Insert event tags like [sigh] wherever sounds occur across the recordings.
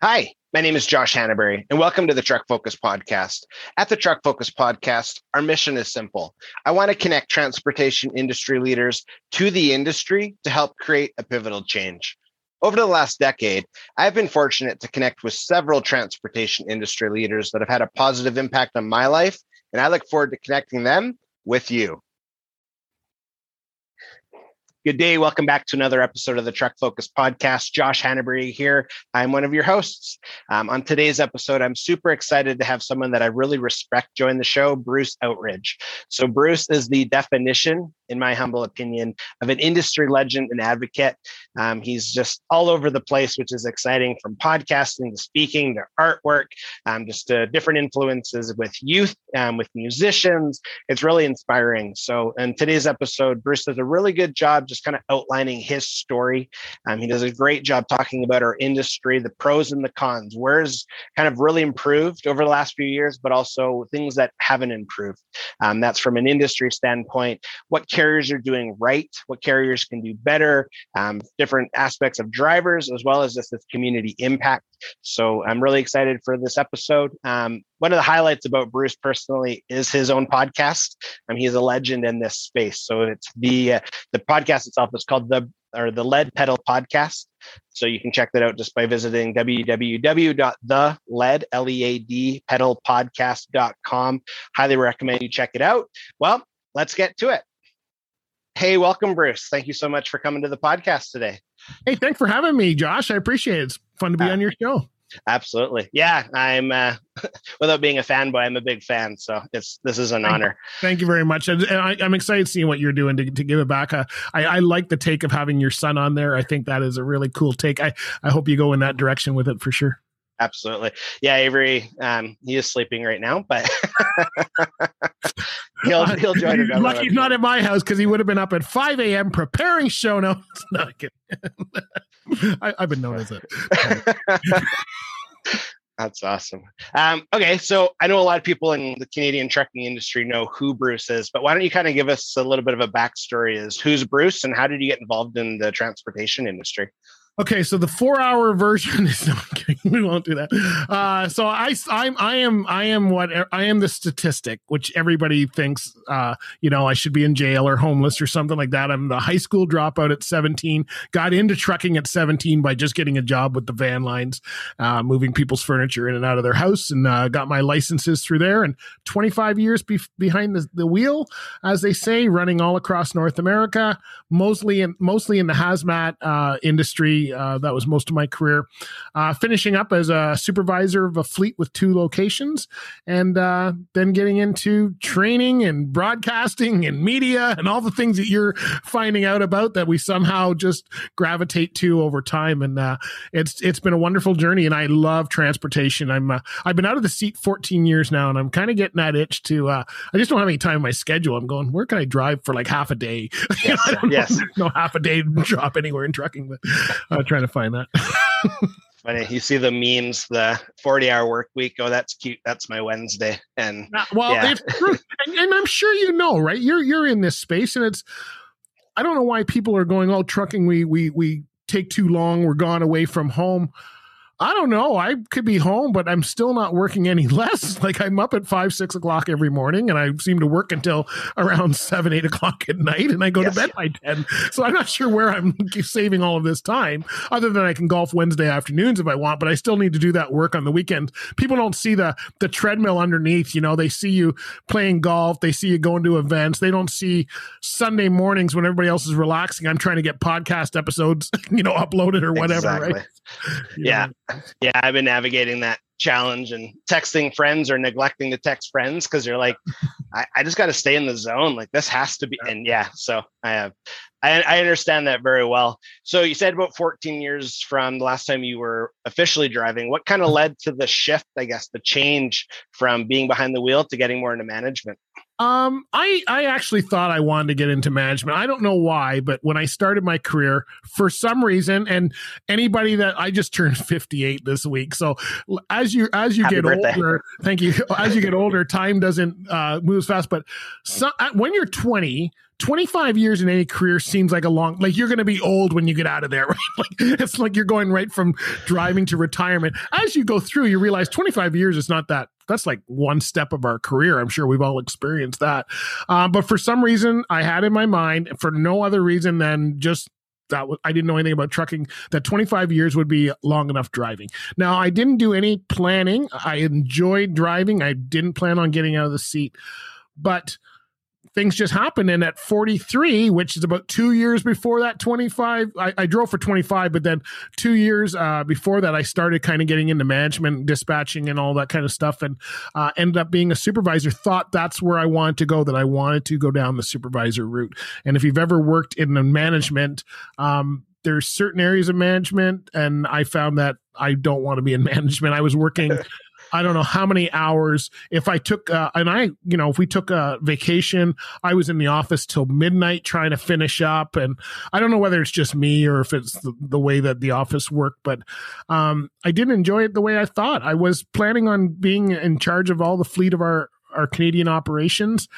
Hi, my name is Josh Hannaberry, and welcome to the Truck Focus Podcast. At the Truck Focus Podcast, our mission is simple. I want to connect transportation industry leaders to the industry to help create a pivotal change. Over the last decade, I've been fortunate to connect with several transportation industry leaders that have had a positive impact on my life, and I look forward to connecting them with you. Good day. Welcome back to another episode of the Truck Focus podcast. Josh Hannaberry here. I'm one of your hosts. Um, on today's episode, I'm super excited to have someone that I really respect join the show, Bruce Outridge. So, Bruce is the definition, in my humble opinion, of an industry legend and advocate. Um, he's just all over the place, which is exciting from podcasting to speaking to artwork, um, just uh, different influences with youth, um, with musicians. It's really inspiring. So, in today's episode, Bruce does a really good job just kind of outlining his story. Um, he does a great job talking about our industry, the pros and the cons, where's kind of really improved over the last few years, but also things that haven't improved. Um, that's from an industry standpoint, what carriers are doing right, what carriers can do better, um, different aspects of drivers, as well as just this community impact. So I'm really excited for this episode. Um, one of the highlights about Bruce personally is his own podcast. Um, he's a legend in this space. So it's the uh, the podcast itself is called the or the Lead Pedal Podcast. So you can check that out just by visiting www.thelead. Highly recommend you check it out. Well, let's get to it. Hey, welcome, Bruce. Thank you so much for coming to the podcast today. Hey, thanks for having me, Josh. I appreciate it. It's fun to be uh, on your show. Absolutely. Yeah, I'm uh, [laughs] without being a fanboy, I'm a big fan. So it's this is an thank, honor. Thank you very much. And, and I, am excited seeing what you're doing to, to give it back. Uh, I, I like the take of having your son on there. I think that is a really cool take. I, I hope you go in that direction with it for sure. Absolutely. Yeah, Avery, um, he is sleeping right now, but [laughs] he'll he'll join it. Lucky he's not at my house because he would have been up at 5 a.m. preparing show notes. [laughs] Not [laughs] I, have been known as it. That's awesome. Um, okay, so I know a lot of people in the Canadian trucking industry know who Bruce is, but why don't you kind of give us a little bit of a backstory? Is who's Bruce and how did you get involved in the transportation industry? Okay, so the four-hour version [laughs] is no I'm kidding. We won't do that. Uh, so I, I'm, I am, I am what I am the statistic, which everybody thinks, uh, you know, I should be in jail or homeless or something like that. I'm the high school dropout at 17. Got into trucking at 17 by just getting a job with the van lines, uh, moving people's furniture in and out of their house, and uh, got my licenses through there. And 25 years be- behind the, the wheel, as they say, running all across North America, mostly in mostly in the hazmat uh, uh, that was most of my career. Uh, finishing up as a supervisor of a fleet with two locations, and uh, then getting into training and broadcasting and media and all the things that you're finding out about that we somehow just gravitate to over time. And uh, it's it's been a wonderful journey, and I love transportation. I'm uh, I've been out of the seat 14 years now, and I'm kind of getting that itch to. Uh, I just don't have any time in my schedule. I'm going. Where can I drive for like half a day? [laughs] Yes, yes. [laughs] no half a day drop anywhere in trucking, but I'm trying to find that. [laughs] Funny, you see the memes, the forty-hour work week. Oh, that's cute. That's my Wednesday. And uh, well, yeah. it's true, [laughs] and, and I'm sure you know, right? You're you're in this space, and it's. I don't know why people are going, oh, trucking. We we we take too long. We're gone away from home. I don't know. I could be home, but I'm still not working any [laughs] less. Like I'm up at five, six o'clock every morning, and I seem to work until around [laughs] seven, eight o'clock at night, and I go yes. to bed by ten. So I'm not sure where I'm [laughs] saving all of this time, other than I can golf Wednesday afternoons if I want. But I still need to do that work on the weekend. People don't see the the treadmill underneath. You know, they see you playing golf, they see you going to events. They don't see Sunday mornings when everybody else is relaxing. I'm trying to get podcast episodes, you know, uploaded or whatever. Exactly. Right? yeah. Know yeah, I've been navigating that challenge and texting friends or neglecting to text friends because you're like, [laughs] I, I just got to stay in the zone. Like this has to be, and yeah, so I have, I, I understand that very well. So you said about 14 years from the last time you were officially driving. What kind of led to the shift? I guess the change from being behind the wheel to getting more into management. Um, I I actually thought I wanted to get into management. I don't know why, but when I started my career, for some reason, and anybody that I just turned [laughs] 58 this week. So as you as you Happy get birthday. older, thank you. [laughs] As you get older, time doesn't uh, move as fast. But so, when you're 20, 25 years in any career seems like a long like you're going to be old when you get out of there [laughs] right like it's like you're going right from driving to retirement as you go through you realize 25 years is not that that's like one step of our career i'm sure we've all experienced that uh, but for some reason i had in my mind for no other reason than just that was, I didn't know anything about trucking that 25 years would be long enough driving. Now I didn't do any planning. I enjoyed driving. I didn't plan on getting out of the seat, but things just happened. And at 43, which is about two years before that 25, I, I drove for 25, but then two years uh, before that, I started kind of getting into management, dispatching, and all that kind of stuff, and uh, ended up being a supervisor. Thought that's where I wanted to go, that I wanted to go down the supervisor route. And if you've ever worked in the management, um, there's certain areas of management, and I found that I don't want to be in [laughs] management. I was working I don't know how many hours. If I took, uh, and I, you know, if we took a vacation, I was in the office till midnight trying to finish up. And I don't know whether it's just me or if it's the, the way that the office worked, but um, I didn't enjoy it the way I thought. I was planning on being in charge of all the fleet of our, our Canadian operations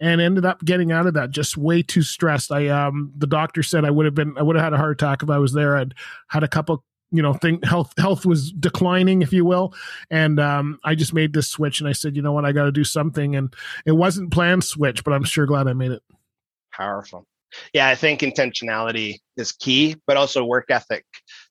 and ended up getting out of that just way too stressed. I um the doctor said I would have been I would have had a heart attack if I was there. I'd had a couple you know think health health was declining if you will. And um, i just made this switch and i said you know what? I got to do something. And it wasn't planned switch but i'm sure glad i made it. Powerful. Yeah i think intentionality is key but also work ethic.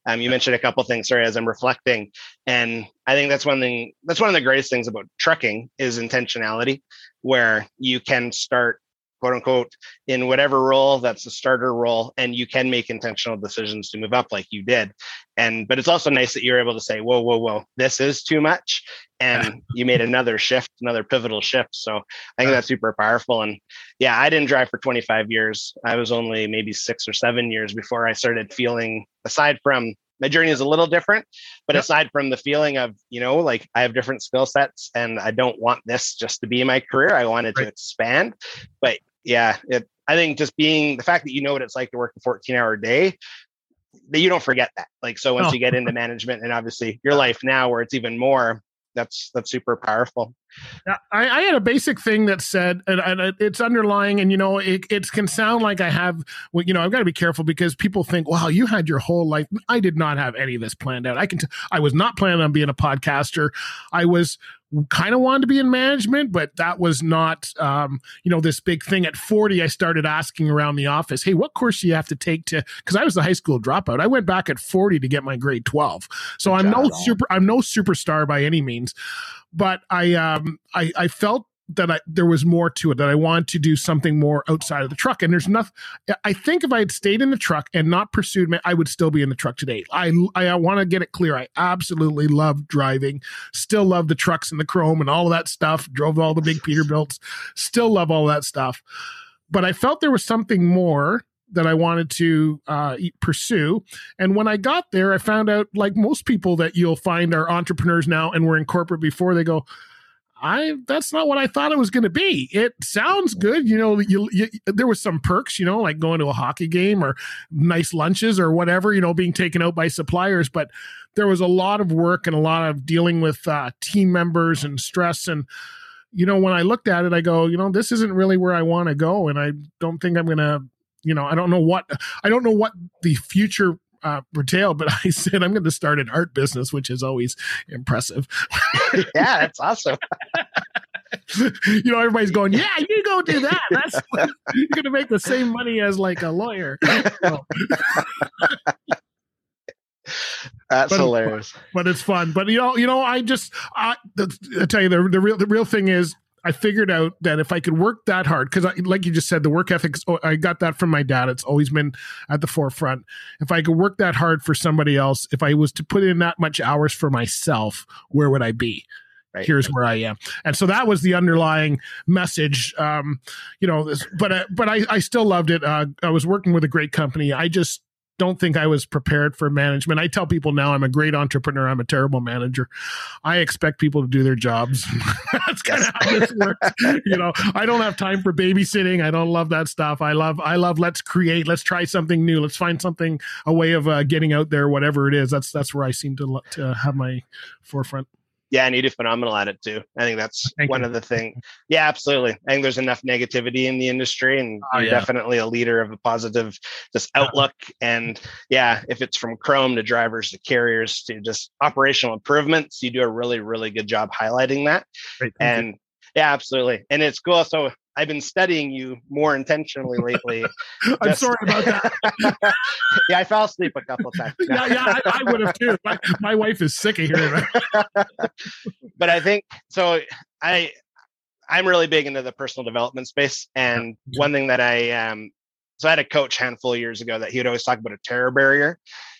Um, you mentioned a couple things sorry as i'm reflecting. And i think that's one thing that's one of the greatest things about trucking is intentionality where you can start quote unquote in whatever role that's the starter role and you can make intentional decisions to move up like you did. And but it's also nice that you're able to say whoa whoa whoa this is too much and [laughs] you made another shift another pivotal shift. So i think that's super powerful and yeah i didn't drive for 25 years. I was only maybe six or seven years before i started feeling aside from my journey is a little different but yep. aside from the feeling of you know like i have different skill sets and i don't want this just to be my career i wanted right. to expand but yeah it, i think just being the fact that you know what it's like to work a 14 hour day that you don't forget that like so once you get into management and obviously your life now where it's even more that's that's super powerful. I, I had a basic thing that said, and, and it's underlying, and you know, it, it can sound like I have, you know, I've got to be careful because people think, wow, you had your whole life. I did not have any of this planned out. I can, t- I was not planning on being a podcaster. I was kind of wanted to be in management, but that was not, um, you know, this big thing. At 40, I started asking around the office, hey, what course do you have to take to, because I was a high school dropout. I went back at 40 to get my grade 12. So Good I'm no super, I'm no superstar by any means, but I, um, I, I felt that I, there was more to it that I wanted to do something more outside of the truck. And there's nothing. I think if I had stayed in the truck and not pursued me, I would still be in the truck today. I I, I want to get it clear. I absolutely love driving. Still love the trucks and the chrome and all of that stuff. Drove all the big Peterbilts. Still love all that stuff. But I felt there was something more that I wanted to uh, pursue. And when I got there, I found out, like most people that you'll find are entrepreneurs now and were in corporate before, they go, I that's not what I thought it was going to be. It sounds good, you know. You, you, there was some perks, you know, like going to a hockey game or nice lunches or whatever, you know, being taken out by suppliers. But there was a lot of work and a lot of dealing with uh, team members and stress. And you know, when I looked at it, I go, you know, this isn't really where I want to go, and I don't think I'm going to. You know, I don't know what I don't know what the future uh, retail, but [laughs] I said I'm going to start an art business, which is always impressive. yeah, that's awesome. [laughs] you know, everybody's going, "Yeah, you go do that. That's [laughs] you're going to make the same money as like a lawyer." That's but hilarious. But it's fun. But you know, you know, I just I, I tell you the the real the real thing is I figured out that if I could work that hard, because like you just said, the work ethics, oh, I got that from my dad. It's always been at the forefront. If I could work that hard for somebody else, if I was to put in that much hours for myself, where would I be? Right. Here's where I am, and so that was the underlying message. Um, you know, this, but uh, but I, I still loved it. Uh, I was working with a great company. I just don't think I was prepared for management. I tell people now I'm a great entrepreneur. I'm a terrible manager. I expect people to do their jobs. [laughs] That's kind of how this [laughs] works. you know, I don't have time for babysitting. I don't love that stuff. I love, I love, let's create, let's try something new. Let's find something, a way of uh, getting out there, whatever it is. That's, that's where I seem to, to have my forefront. Yeah, and you do phenomenal at it too. I think that's Thank one you. of the things. Yeah, absolutely. I think there's enough negativity in the industry, and oh, you're yeah. definitely a leader of a positive just outlook. And yeah, if it's from Chrome to drivers to carriers to just operational improvements, you do a really, really good job highlighting that. Great, and you. yeah, absolutely. And it's cool. So I've been studying you more intentionally lately. [laughs] I'm Just, sorry about that. [laughs] yeah, I fell asleep a couple times. [laughs] yeah, yeah, I, I would have too. My, my, wife is sick of hearing that. but I think so. I I'm really big into the personal development space, and one thing that I um so I had a coach handful of years ago that he would always talk about a terror barrier,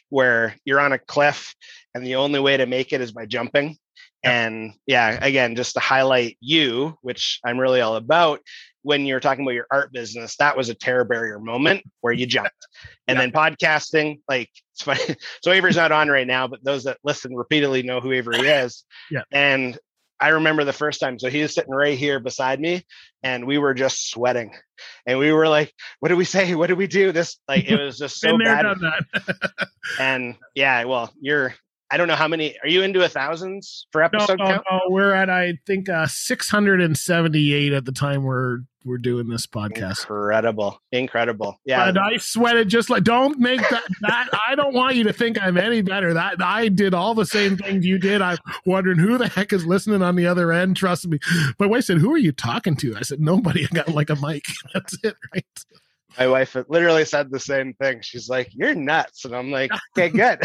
where you're on a cliff and the only way to make it is by jumping. And yeah, again, just to highlight you, which I'm really all about, when you're talking about your art business, that was a terror barrier moment where you jumped. [laughs] And yeah. then podcasting, like [laughs] it's funny. So Avery's not on right now, but those that listen repeatedly know who Avery is. [laughs] Yeah. And I remember the first time. So he was sitting right here beside me, and we were just sweating, and we were like, "What do we say? What do we do?" This like it was just so bad. and yeah, well, you're I don't know how many are you into a thousands for episode no, count? No, we're at I think uh 678 at the time we're we're doing this podcast. Incredible. Incredible. Yeah. And I sweated just like don't make that that I don't want you to think I'm any better. That I did all the same things you did. I'm wondering who the heck is listening on the other end. Trust me. My wife said, Who are you talking to? I said, Nobody. I got like a mic. [laughs] That's it, right? My wife literally said the same thing. She's like, "You're nuts," and I'm like, "Okay, [laughs] good.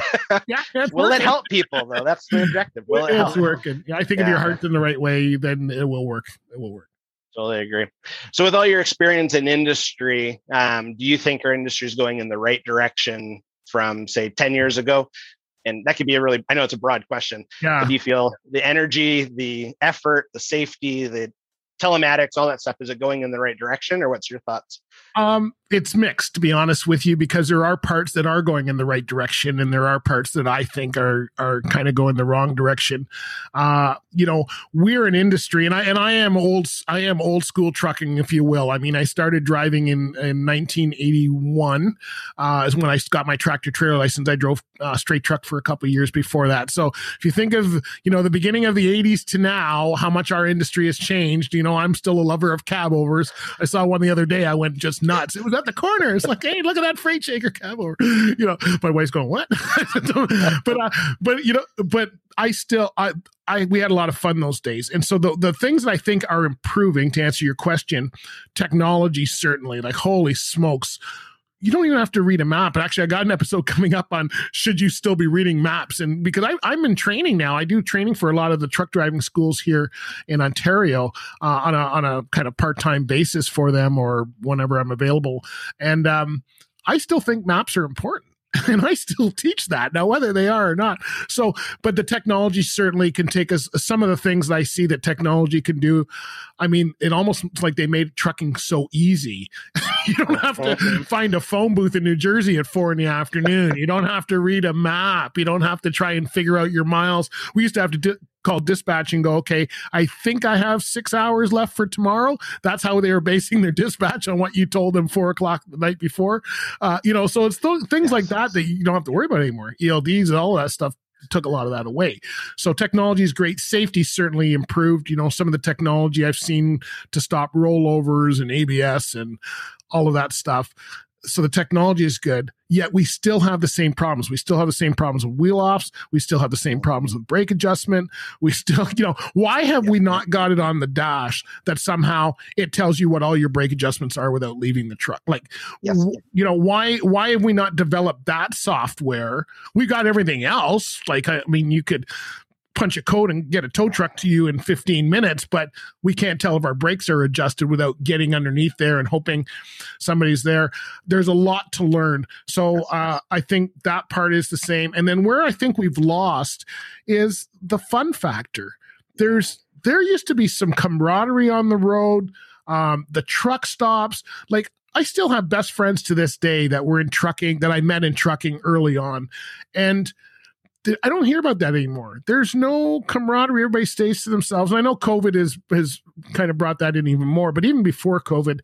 yeah, [laughs] will working. it help people though? That's the objective. Will it it's help? working. Yeah, I think yeah. if your heart's in the right way, then it will work. It will work. Totally agree. So, with all your experience in industry, um, do you think our industry is going in the right direction from, say, ten years ago? And that could be a really, I know it's a broad question. Yeah. do you feel the energy, the effort, the safety, the telematics, all that stuff, is it going in the right direction or what's your thoughts? Um, it's mixed to be honest with you because there are parts that are going in the right direction and there are parts that I think are are kind of going the wrong direction. Uh, you know, we're an industry and I and I am old I am old school trucking if you will. I mean, I started driving in in 1981 uh is when I got my tractor trailer license. I drove uh, straight truck for a couple years before that. So, if you think of, you know, the beginning of the 80s to now, how much our industry has changed, you know, I'm still a lover of cab overs. I saw one the other day. I went just nuts. It was at the corner. It's like, hey, look at that freight shaker cab. You know, my wife's going, what? [laughs] but, uh, but you know, but I still, I, I, we had a lot of fun those days. And so the, the things that I think are improving to answer your question, technology certainly, like holy smokes, you don't even have to read a map. But actually, I got an episode [laughs] coming up on should you still be reading maps? And because I, I'm in training now, I do training for a lot of the truck driving schools here in Ontario uh, on a on a kind of part time basis for them or whenever I'm available. And um, I still think maps are important. [laughs] and I still teach that now, whether they are or not. So, but the technology certainly can take us some of the things that I see that technology can do. I mean, it almost like they made trucking so easy. [laughs] you don't have to hmm. find a phone booth in New Jersey at four in the afternoon. You don't have to read a map. You don't have to try and figure out your miles. We used to have to do, call dispatch and go, okay, I think I have six hours left for tomorrow. That's how they were basing their dispatch on what you told them four o'clock the night before. Uh, you know, so it's th- things yes. like that that you don't have to worry about anymore. ELDs and all that stuff took a lot of that away. So technology is great. Safety certainly improved. You know, some of the technology I've seen to stop rollovers and ABS and all of that stuff so the technology is good yet we still have the same problems. We still have the same problems with wheel offs. We still have the same problems with brake adjustment. We still [laughs] you know why have we not got it on the dash that somehow it tells you what all your brake adjustments are without leaving the truck? Like yes. w- you know why why have we not developed that software? We got everything else. Like i mean you could punch a code and get a tow truck to you in 15 minutes, but we can't tell if our brakes are adjusted without getting underneath there and hoping somebody's there. There's a lot to learn. So uh, I think that part is the same. And then where I think we've lost is the fun factor. There's there used to be some camaraderie on the road. Um, the truck stops, like I still have best friends to this day that were in trucking that I met in trucking early on, and I don't hear about that anymore. There's no camaraderie. Everybody stays to themselves. And I know COVID is has kind of brought that in even more. But even before COVID,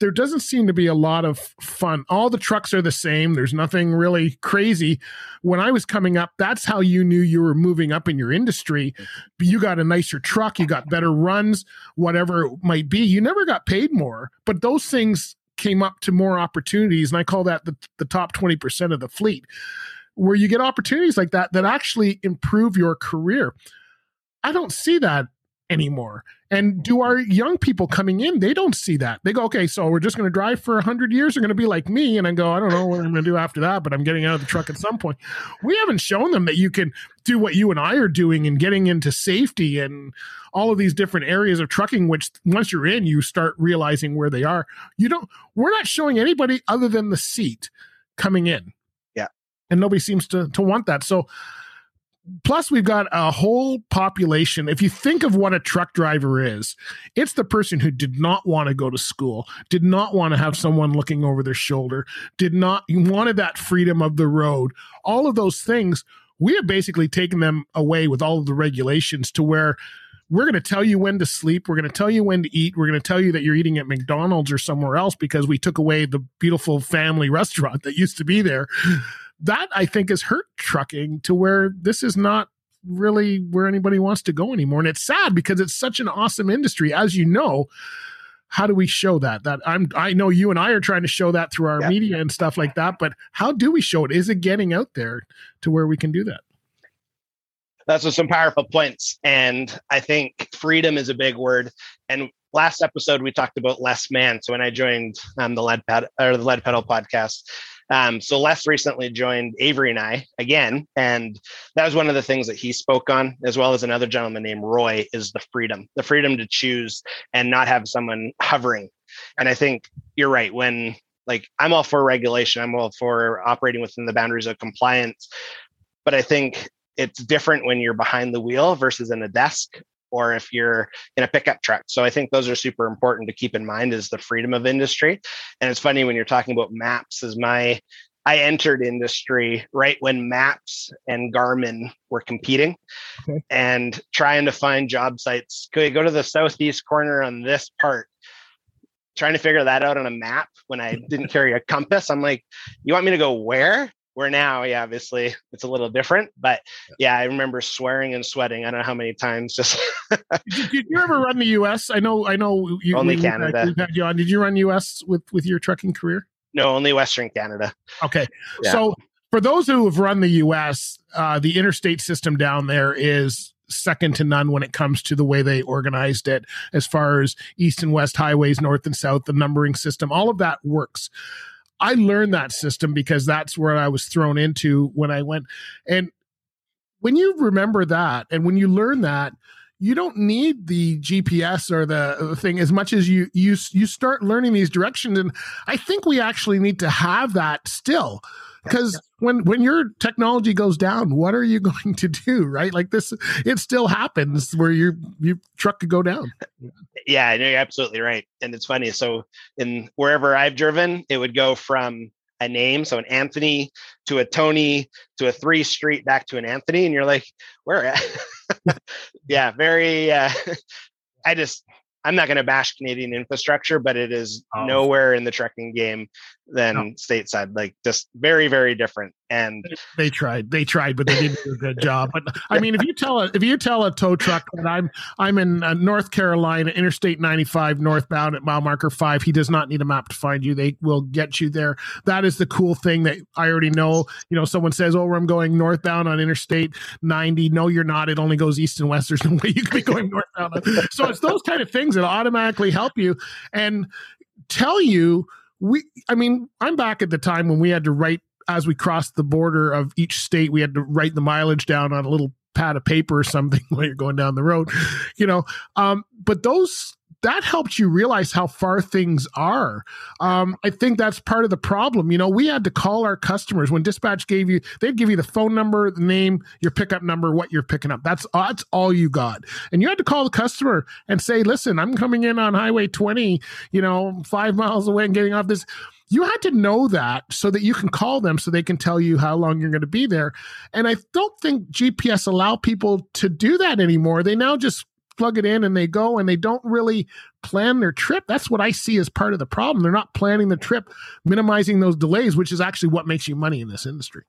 there doesn't seem to be a lot of fun. All the trucks are the same. There's nothing really crazy. When I was coming up, that's how you knew you were moving up in your industry. You got a nicer truck, you got better runs, whatever it might be. You never got paid more, but those things came up to more opportunities. And I call that the, the top 20% of the fleet, where you get opportunities like that that actually improve your career. I don't see that anymore. And do our young people coming in, they don't see that. They go, okay, so we're just going to drive for 100 years. They're going to be like me. And I go, I don't know what I'm going to do after that, but I'm getting out of the truck at some point. We haven't shown them that you can do what you and I are doing and getting into safety and all of these different areas of trucking, which once you're in, you start realizing where they are. You don't, we're not showing anybody other than the seat coming in. And nobody seems to, to want that. So, plus we've got a whole population if you think of what a truck driver is it's the person who did not want to go to school did not want to have someone looking over their shoulder did not wanted that freedom of the road all of those things we have basically taken them away with all of the regulations to where we're going to tell you when to sleep. We're going to tell you when to eat. We're going to tell you that you're eating at McDonald's or somewhere else because we took away the beautiful family [laughs] restaurant that used to be there that I think has hurt trucking to where this is not really where anybody wants to go anymore. And it's sad because it's such an awesome industry. As you know, how do we show that? That I'm I know you and I are trying to show that through our yeah. media and stuff like that, but how do we show it? Is it getting out there to where we can do that? That's some powerful points. And I think freedom is a big word. And last episode we talked about less man. So when I joined um, the lead ped or the lead pedal podcast, um, so Les recently joined Avery and I again, and that was one of the things that he spoke on, as well as another gentleman named Roy, is the freedom, the freedom to choose and not have someone hovering. And I think you're right. When like I'm all for regulation, I'm all for operating within the boundaries of compliance, but I think it's different when you're behind the wheel versus in a desk or if you're in a pickup truck. So I think those are super important to keep in mind is the freedom of industry. And it's funny when you're talking about maps is my I entered industry right when Maps and Garmin were competing okay. and trying to find job sites. Could I go to the southeast corner on this part? Trying to figure that out on a map when I didn't carry a compass. I'm like, you want me to go where? Where now, yeah, obviously it's a little different, but yeah, I remember swearing and sweating. I don't know how many times. Just [laughs] did, did, you ever run the U.S.? I know, I know. You, only Canada. Had you on. Did you run U.S. with with your trucking career? No, only Western Canada. Okay, yeah. so for those who have run the U.S., uh, the interstate system down there is second to none when it comes to the way they organized it as far as east and west highways north and south the numbering system all of that works I learned that system because that's where I was thrown into when I went. And when you remember that and when you learn that, you don't need the GPS or the, the, thing as much as you you you start learning these directions and I think we actually need to have that still because when when your technology goes down what are you [laughs] going to do right? Like this it still happens where your your truck could go down. [laughs] Yeah you're absolutely right and it's funny so in wherever i've driven it would go from a name so an anthony to a tony to a three street back to an anthony and you're like where [laughs] yeah very uh i just I'm not going to bash Canadian infrastructure, but it is oh. nowhere in the trucking game than no. stateside. Like just very, very different. And they tried, they tried, but they didn't do a good [laughs] job. But I mean, if you tell a if you tell a tow truck that I'm I'm in uh, North Carolina, Interstate 95 northbound at mile marker five, he does not need a map to find you. They will get you there. That is the cool thing that I already know. You know, someone says, "Oh, I'm going northbound on Interstate 90." No, you're not. It only goes east and west. There's no [laughs] way you can be going northbound. so it's those kind of things that automatically help you and tell you we i mean i'm back at the time when we had to write as we crossed the border of each state we had to write the mileage down on a little pad of paper or something [laughs] while you're going down the road you know? Um, but those that helped you realize how far things are. Um, I think that's part of the problem. You know, we had to call our customers when dispatch gave you, they'd give you the phone number, the name, your pickup number, what you're picking up. That's that's all you got. And you had to call the customer and say, listen, I'm coming in on Highway 20, you know, five miles away and getting off this you had to know that so that you can call them so they can tell you how long you're going to be there and i don't think gps allow people to do that anymore they now just plug it in and they go and they don't really plan their trip. That's what I see as part of the problem. They're not planning the trip, minimizing those delays, which is actually what makes you money in this industry.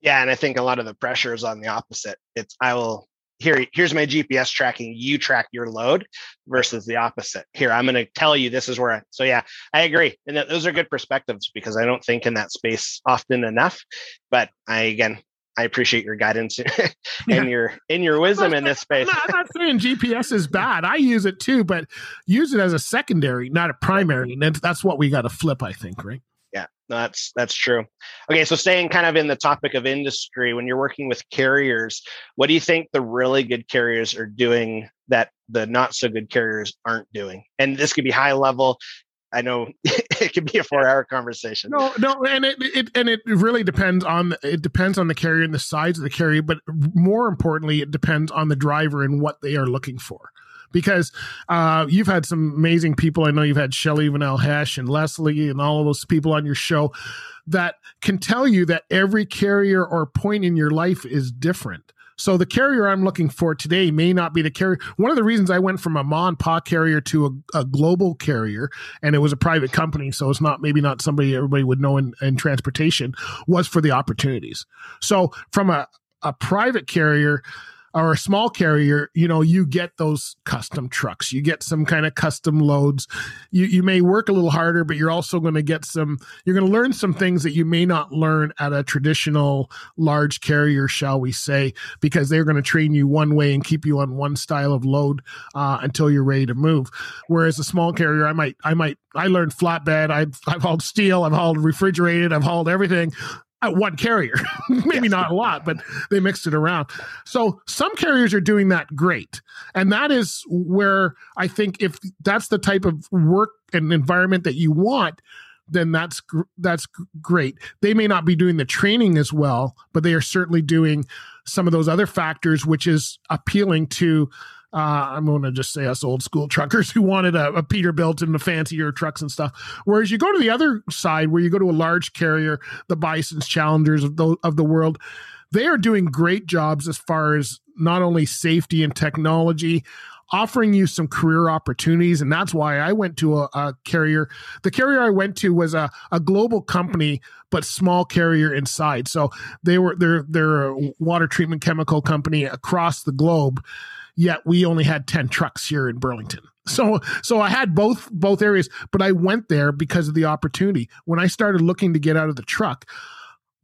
Yeah, and I think a lot of the pressure is on the opposite. It's I will here here's my GPS tracking, you track your load versus the opposite. Here, I'm going to tell you this is where I, so yeah, I agree. And th- those are good perspectives because I don't think in that space often enough, but I again, I appreciate your guidance [laughs] and yeah. your in your wisdom in this space. I'm not, I'm not, [laughs] saying GPS is bad. I use it too, but use it as a secondary, not a primary. And that's what we got to flip, I think, right? Yeah, that's that's true. Okay, so staying kind of in the topic of industry, when you're working with carriers, what do you think the really good carriers are doing that the not so good carriers aren't doing? And this could be high level. I know [laughs] it could be a four-hour conversation. No, no, and it, it and it really depends on it depends on the carrier and the size of the carrier, but more importantly, it depends on the driver and what they are looking for because uh, you've had some amazing people. I know you've had Shelly Uvanile-Hesch and Leslie and all of those people on your show that can tell you that every carrier or point in your life is different. So the carrier I'm looking for today may not be the carrier. One of the reasons I went from a mom and carrier to a, a, global carrier, and it was a private company, so it's not maybe not somebody everybody would know in, in transportation, was for the opportunities. So from a, a private carrier, or a small carrier, you know, you get those custom trucks. You get some kind of custom loads. You you may work a little harder, but you're also going to get some you're going to learn some things that you may not learn at a traditional large carrier, shall we say, because they're going to train you one way and keep you on one style of load uh, until you're ready to move. Whereas a small carrier, I might I might I learned flatbed, I've I've hauled steel, I've hauled refrigerated, I've hauled everything at one carrier. [laughs] Maybe yes. not a lot, but they mixed it around. So some carriers are doing that great. And that is where I think if that's the type of work and environment that you want, then that's that's great. They may not be doing the training as well, but they are certainly doing some of those other factors which is appealing to uh, I'm going to just say us old school truckers who wanted a, a Peterbilt and the fancier trucks and stuff. Whereas you go to the other side, where you go to a large carrier, the Bison's Challengers of the of the world, they are doing great jobs as far as not only safety and technology, offering you some career opportunities. And that's why I went to a, a carrier. The carrier I went to was a, a global company, but small carrier inside. So they were they're they're a water treatment chemical company across the globe yet we only had 10 trucks here in Burlington. So so I had both both areas, but I went there because of the opportunity. When I started looking to get out of the truck,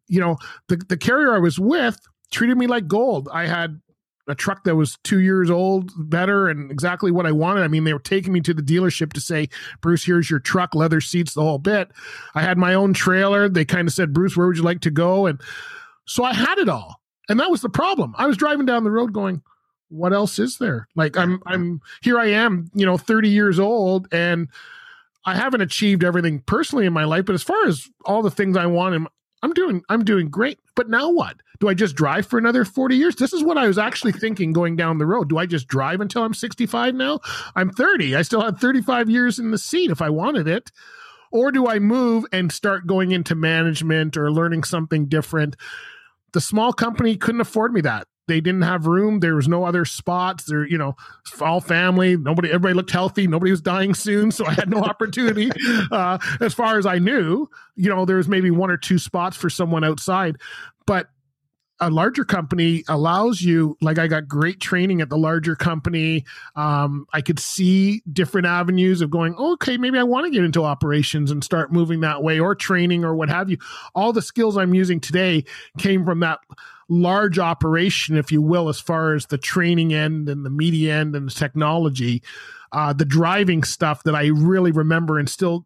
you know, the, the carrier I was with treated me like gold. I had a truck that was two years old, better, and exactly what I wanted. I mean, they were taking me to the dealership to say, Bruce, here's your truck, leather seats, the whole bit. I had my own trailer. They kind of said, Bruce, where would you like to go? And so I had it all. And that was the problem. I was driving down the road going, what else is there? Like I'm I'm here I am, you know, 30 years old and I haven't achieved everything personally in my life, but as far as all the things I want, I'm doing I'm doing great. But now what? Do I just drive for another 40 years? This is what I was actually thinking going down the road. Do I just drive until I'm 65 now? I'm 30. I still have 35 years in the seat if I wanted it. Or do I move and start going into management or learning something different? The small company couldn't afford me that they didn't have room. There was no other spots. There, you know, all family. Nobody, everybody looked healthy. Nobody was dying soon, so I had no [laughs] opportunity. Uh, as far as I knew, you know, there was maybe one or two spots for someone outside, but a larger company allows you like i got great training at the larger company um, i could see different avenues of going okay maybe i want to get into operations and start moving that way or training or what have you all the skills i'm using today came from that large operation if you will as far as the training end and the media end and the technology uh, the driving stuff that I really remember and still,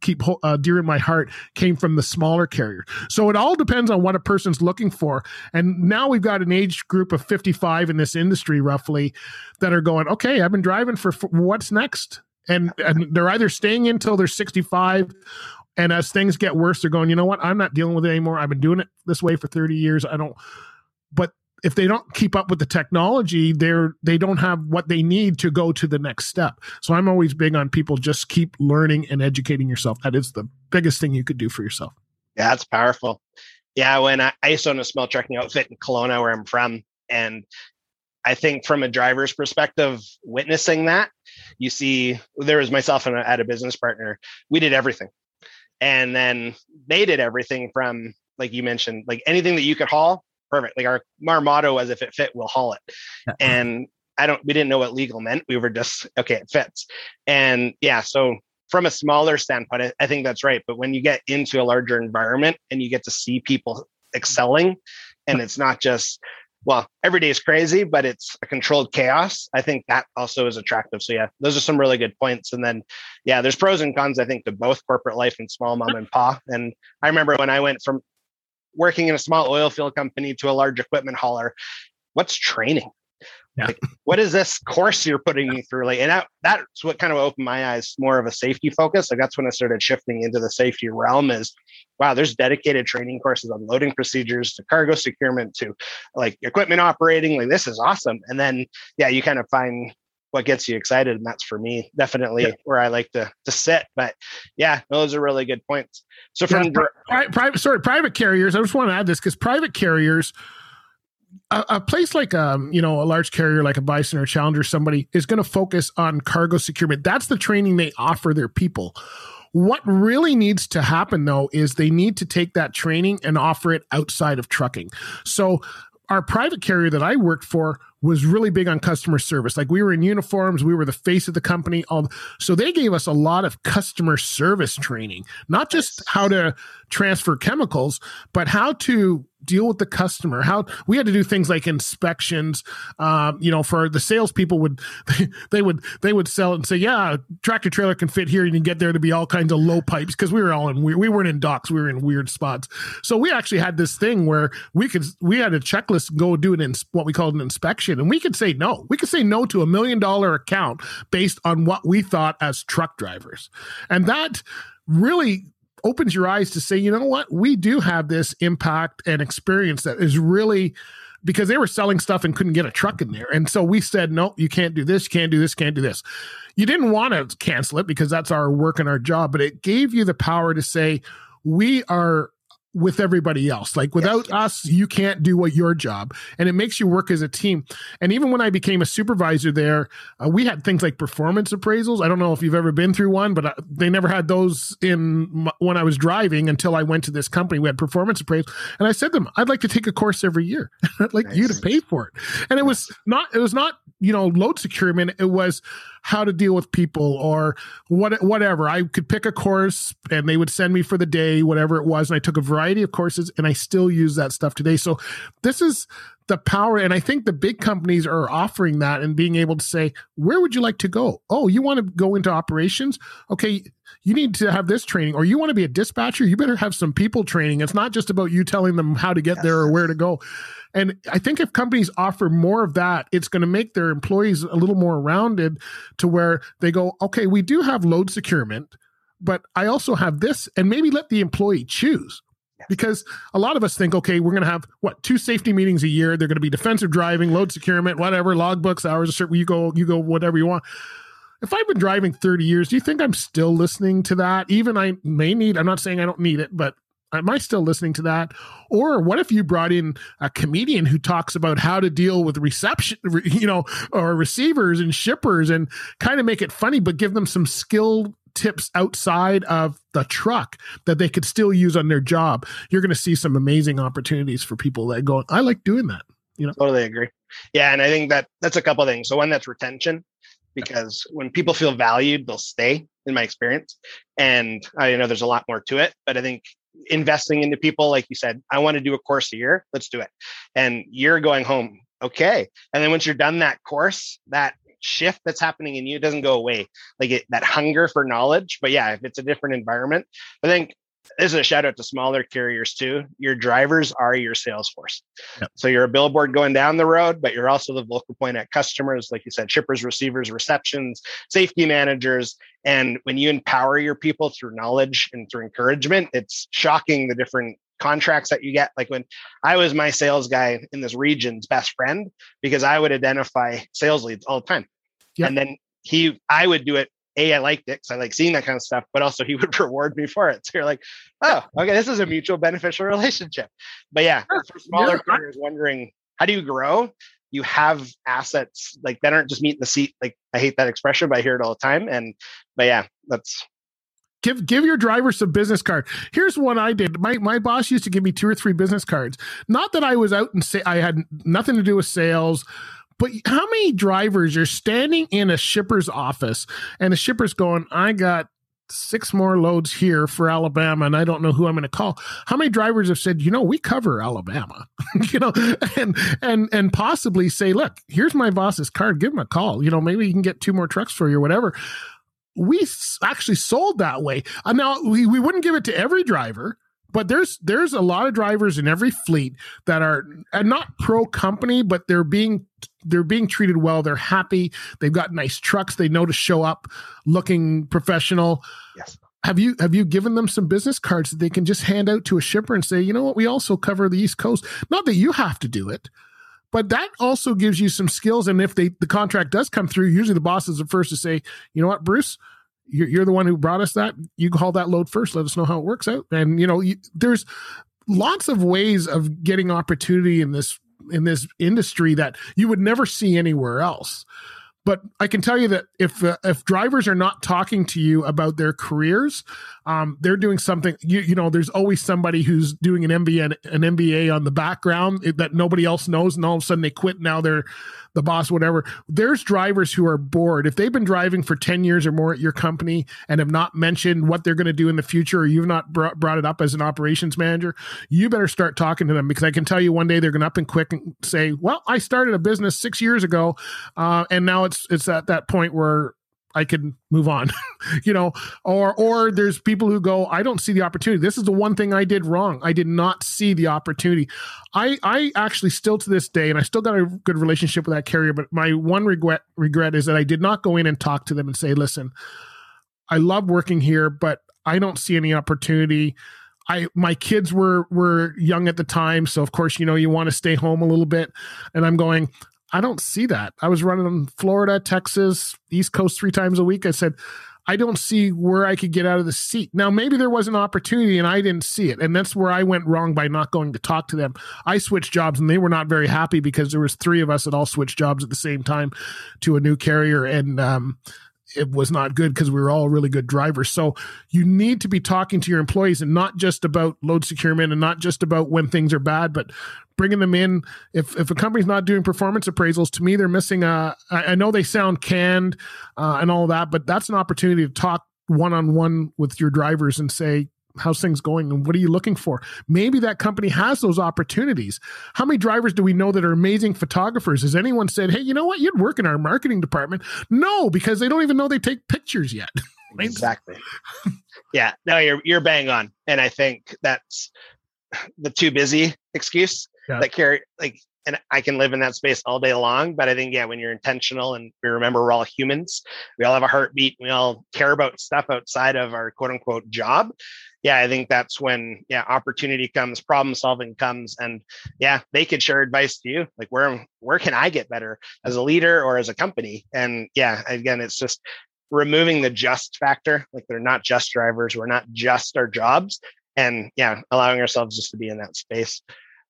keep uh, dear in my heart came from the smaller carrier. So it all depends on what a person's looking for. And now we've got an age group of 55 in this industry roughly that are going, okay, I've been driving for, for what's next? And, and they're either staying until they're 65 and as things get worse, they're going, you know what? I'm not dealing with it anymore. I've been doing it this way for 30 years. I don't, but if they don't keep up with the technology, they're they don't have what they need to go to the next step. So I'm always big on people just keep learning and educating yourself. That is the biggest thing you could do for yourself. Yeah, that's powerful. Yeah, when I, I used to own a small trucking outfit in Kelowna, where I'm from, and I think from a driver's perspective, witnessing that, you see, there was myself and I had a business partner. We did everything. And then they did everything from, like you mentioned, like anything that you could haul, perfect. Like our, our motto was if it fit, we'll haul it. Yeah. And I don't, we didn't know what legal meant. We were just, [laughs] okay, it fits. And yeah, so from a smaller standpoint, I, I think that's right. But when you get into a larger environment and you get to see people excelling, and uh-huh. it's not just well, every day is crazy, but it's a controlled chaos. I think that also is attractive. So yeah, those are some really good points. And then yeah, there's pros and cons, I think, to both corporate life and small mom and pa. And I remember when I went from working in a small oil field company to a large equipment hauler, what's training? Yeah. Like, what is this course you're putting me through? Like, and that, that's what kind of opened my eyes more of a safety focus. Like that's when I started shifting into the safety realm is wow, there's dedicated training courses on loading procedures to cargo securement to like equipment operating. Like this is awesome. And then yeah, you kind of find what gets you excited. And that's for me definitely yeah. where I like to to sit. But yeah, those are really good points. So from yeah, pri- private sorry, private carriers, I just want to add this because private carriers a, a, place like um you know a large carrier like a bison or challenger somebody is going to focus on cargo securement that's the training they offer their people what really needs to happen though is they need to take that training and offer it outside of trucking so our private carrier that I worked for was really big on customer service. Like we were in uniforms, we were the face of the company. All so they gave us a lot of customer service training, not just how to transfer chemicals, but how to deal with the customer. How we had to do things like inspections. Um, you know, for the salespeople would [laughs] they would they would sell it and say, yeah, tractor trailer can fit here. And you get there to be all kinds of low pipes because we were all in we, we weren't in docks. We were in weird spots. So we actually had this thing where we could we had a checklist go do an ins, what we called an inspection, and we could say no. We could say no to a million dollar account based on what we thought as truck drivers, and that really opens your eyes to say, you know what, we do have this impact and experience that is really because they were selling stuff and couldn't get a truck in there. And so we said, no, you can't do this, you can't do this, can't do this. You didn't want to cancel it because that's our work and our job, but it gave you the power to say, we are with everybody else. Like without yes. us, you can't do what your job, and it makes you work as a team. And even when I became a supervisor there, uh, we had things like performance appraisals. I don't know if you've ever been through one, but I, uh, they never had those in my, when I was driving until I went to this company. We had performance appraisals, and I said to them, "I'd like to take a course every year. [laughs] I'd like nice. you to pay for it." And it was not. It was not you know load securement. It was how to deal with people or what whatever. I could pick a course and they would send me for the day, whatever it was. And I took a variety of courses and I still use that stuff today. So this is the power. And I think the big companies are offering that and being able to say, where would you like to go? Oh, you want to go into operations? Okay, you need to have this training, or you want to be a dispatcher? You better have some people training. It's not just about you telling them how to get yes. there or where to go. And I think if companies offer more of that, it's going to make their employees a little more rounded to where they go, okay, we do have load securement, but I also have this, and maybe let the employee choose. Because a lot of us think, okay, we're going to have what two safety meetings a year. They're going to be defensive driving, load securement, whatever, logbooks, hours. You go, you go, whatever you want if I've been driving 30 years, do you think I'm still listening to that? Even I may need, I'm not saying I don't need it, but am I still listening to that? Or what if you brought in a comedian who talks about how to deal with reception, you know, or receivers and shippers and kind of make it funny, but give them some skill tips outside of the truck that they could still use on their job? You're going to see some amazing opportunities for people that go, I like doing that. You know, totally agree. Yeah. And I think that that's a couple things. So one that's retention because when people feel valued, they'll stay in my experience. And I know there's a lot more to it, but I think investing into people, like you said, I want to do a course a year. Let's do it. And you're going home. Okay. And then once you're done that course, that shift that's happening in you doesn't go away. Like it, that hunger for knowledge. But yeah, if it's a different environment, I think this is a shout out to smaller carriers too. Your drivers are your sales force. Yep. So you're a billboard going down the road, but you're also the vocal point at customers, like you said, shippers, receivers, receptions, safety managers. And when you empower your people through knowledge and through encouragement, it's shocking the different contracts that you get. Like when I was my sales guy in this region's best friend, because I would identify sales leads all the time. Yep. And then he, I would do it a I liked it because I like seeing that kind of stuff, but also he [laughs] would reward me for it. So you're like, oh, okay, this is a mutual beneficial [laughs] relationship. But yeah, for smaller yeah. wondering how do you grow, you have assets like that aren't just meat in the seat. Like I hate that expression, but I hear it all the time. And but yeah, that's give give your driver some business card. Here's what I did. My my boss used to give me two or three business cards. Not that I was out and say I had nothing to do with sales. But how many drivers are standing in a shipper's office and the shipper's going, I got six more loads here for Alabama and I don't know who I'm going to call. How many drivers have said, you know, we cover Alabama, [laughs] you know, and, and, and possibly say, look, here's my boss's card. Give him a call. You know, maybe he can get two more trucks for you or whatever. We actually sold that way. Uh, now we, we wouldn't give it to every driver, but there's there's a lot of drivers in every fleet that are and not pro company, but they're being they're being treated well. They're happy. They've got nice trucks. They know to show up looking professional. Yes. Have you have you given them some business cards that they can just hand out to a shipper and say, you know what, we also cover the East Coast. Not that you have to do it, but that also gives you some skills. And if they the contract does come through, usually the boss is the first to say, you know what, Bruce, you're, you're the one who brought us that. You call that load first. Let us know how it works out. And you know, you, there's lots of ways of getting opportunity in this in this industry that you would never see anywhere else. But I can tell you that if uh, if drivers are not talking to you about their careers, um, they're doing something. You, you know, there's always somebody who's doing an MBA an MBA on the background that nobody else knows, and all of a sudden they quit. Now they're the boss, whatever. There's drivers who are bored. If they've been driving for 10 years or more at your company and have not mentioned what they're going to do in the future, or you've not brought, brought it up as an operations manager, you better start talking to them because I can tell you one day they're going to up and quick and say, well, I started a business six years ago. Uh, and now it's, it's at that point where I can move on, [laughs] you know, or or there's people who go, I don't see the opportunity. This is the one thing I did wrong. I did not see the opportunity. I I actually still to this day, and I still got a good relationship with that carrier, but my one regret regret is that I did not go in and talk to them and say, listen, I love working here, but I don't see any opportunity. I my kids were were young at the time, so of course you know you want to stay home a little bit, and I'm going. I don't see that. I was running in Florida, Texas, East Coast three times a week. I said, I don't see where I could get out of the seat. Now, maybe there was an opportunity and I didn't see it. And that's where I went wrong by not going to talk to them. I switched jobs and they were not very happy because there was three of us that all switched jobs at the same time to a new carrier. And, um, it was not good because we were all really good drivers. So you need to be talking to your employees and not just about load securement and not just about when things are bad, but bringing them in. If if a company's not doing performance appraisals, to me they're missing a. I know they sound canned uh, and all that, but that's an opportunity to talk one on one with your drivers and say, how's things going and what are you looking for? Maybe that company has those opportunities. How many drivers do we know that are amazing photographers? Has anyone said hey you know what? You'd work in our marketing department. No because they don't even know they take pictures yet. [laughs] Exactly. Yeah no you're you're bang on. And i think that's the too busy excuse yeah. that carry like and I can live in that space all day long. But I think, yeah, when you're intentional and we remember we're all humans, we all have a heartbeat, we all care about stuff outside of our quote unquote job yeah, I think that's when yeah, opportunity comes, problem solving comes, and yeah, they could share advice to you, like where where can I get better as a leader or as a company? And yeah, again, it's just removing the just factor, like they're not just drivers, we're not just our jobs, and yeah, allowing ourselves just to be in that space.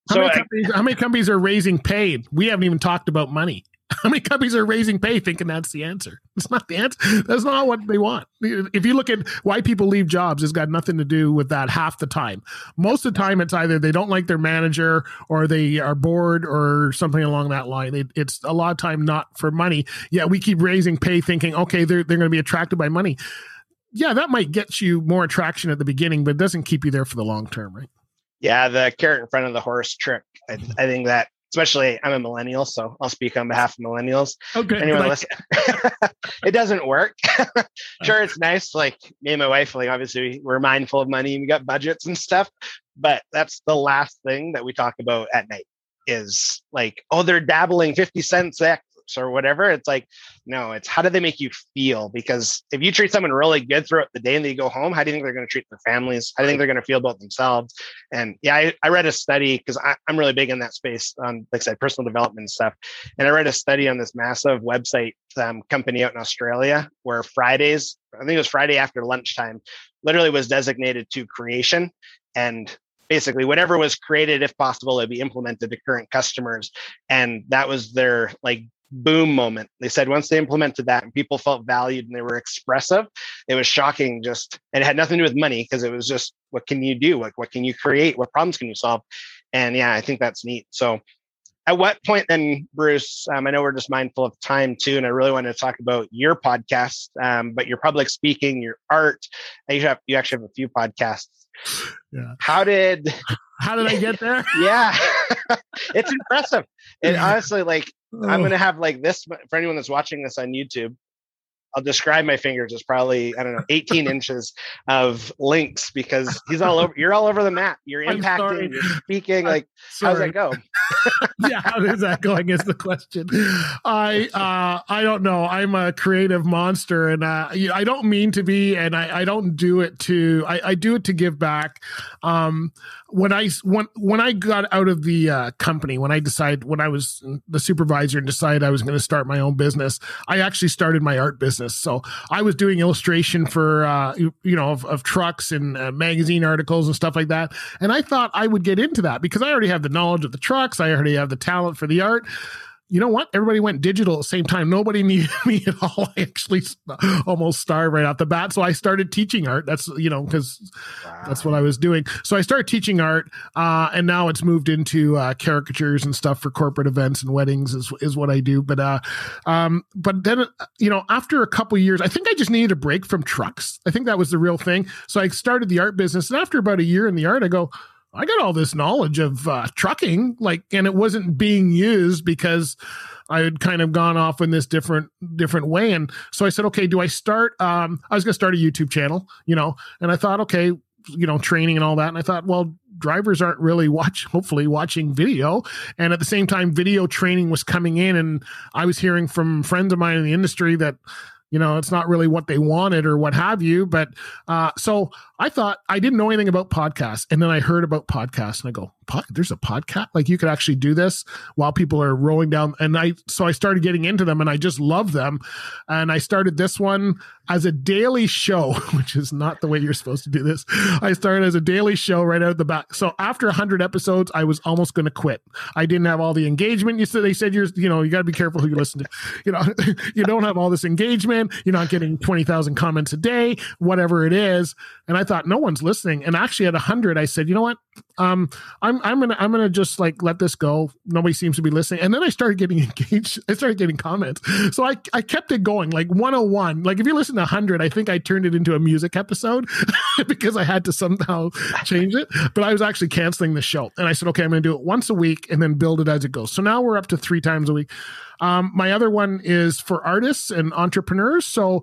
How, so many, companies, how many companies are raising pay? We haven't even talked about money. How many companies are raising pay thinking that's the answer? It's not the answer. That's not what they want. If you look at why people leave jobs, it's got nothing to do with that half the time. Most of the time, it's either they don't like their manager or they are bored or something along that line. it's a lot of time not for money. Yeah, we keep raising pay thinking, okay, they're, they're going to be attracted by money. Yeah, that might get you more attraction at the beginning, but it doesn't keep you there for the long term, right? Yeah, the carrot in front of the horse trick. I, I think that especially I'm a millennial, so I'll speak on behalf of millennials. Okay. Anyone listen, [laughs] it doesn't work. [laughs] sure, it's nice. Like me and my wife, like obviously we're mindful of money and we got budgets and stuff, but that's the last thing that we talk about at night is like, oh, they're dabbling 50 cents X or whatever. It's like, no, it's how do they make you feel? Because if you treat someone really good throughout the day and they go home, how do you think they're going to treat their families? How do you think they're going to feel about themselves? And yeah, I, I read a study because I'm really big in that space on, like I said, personal development stuff. And I read a study on this massive website um, company out in Australia where Fridays, I think it was Friday after lunchtime, literally was designated to creation. And basically whatever was created if possible it'd be implemented to current customers and that was their like boom moment they said once they implemented that and people felt valued and they were expressive it was shocking just and it had nothing to do with money because it was just what can you do like what can you create what problems can you solve and yeah i think that's neat so at what point then bruce um, i know we're just mindful of time too and i really want to talk about your podcast um, but your public speaking your art you, have, you actually have a few podcasts yeah. How did [laughs] how did I get there? [laughs] yeah. [laughs] it's impressive. And honestly, like I'm gonna have like this for anyone that's watching this on YouTube. I'll describe my fingers as probably I don't know 18 inches of links because he's all over. You're all over the map. You're impacting. You're speaking. Like how's that go? [laughs] yeah, how is that going? Is the question. I uh, I don't know. I'm a creative monster, and uh, I don't mean to be, and I, I don't do it to. I, I do it to give back. Um, when I when when I got out of the uh, company, when I decided when I was the supervisor and decided I was going to start my own business, I actually started my art business. So I was doing illustration for uh, you know of, of trucks and uh, magazine articles and stuff like that, and I thought I would get into that because I already have the knowledge of the trucks, I already have the talent for the art you know what? Everybody went digital at the same time. Nobody [laughs] needed me at all. I actually almost starved right off the bat. So I started teaching art. That's, you know, because wow. that's what I was doing. So I started teaching art. Uh, and now it's moved into uh, caricatures and stuff for corporate events and weddings is, is what I do. But, uh, um, but then, you know, after a couple years, I think I just needed a break from trucks. I think that was the real thing. So I started the art business. And after about a year in the art, I go, I got all this knowledge of uh, trucking, like, and it wasn't being used because I had kind of gone off in this different different way. And so I said, okay, do I start? Um, I was going to start a YouTube channel, you know, and I thought, okay, you know, training and all that. And I thought, well, drivers aren't really [laughs] watch, hopefully watching video. And at the same time, video training was coming in, and I was hearing from friends of mine in the industry that you know it's not really what they wanted or what have you but uh, so i thought i didn't know anything about podcasts and then i heard about podcasts and i go there's a podcast? Like you could actually do this while people are rolling down and i so i started getting into them and i just love them and i started this one as a daily show [laughs] which is not the way you're supposed to do this. I started as a daily show right out the back. So after 100 episodes i was almost going to quit. I didn't have all the engagement. You said they said you're you know you got to be careful who you listen to. You know [laughs] you don't have all this engagement. You're not getting 20,000 comments a day whatever it is. And i thought no one's listening. And actually at 100 i said you know what um, I'm I'm gonna I'm gonna just like let this go. Nobody seems to be listening, and then I started getting [laughs] engaged. I started getting comments, so I I kept it going like 101. Like if you listen to 100, I think I turned it into a music episode [laughs] because I had to somehow change it. But I was actually canceling the show, and I said, okay, I'm gonna do it once a week and then build it as it goes. So now we're up to three times a week. Um, my other one is for artists and entrepreneurs. So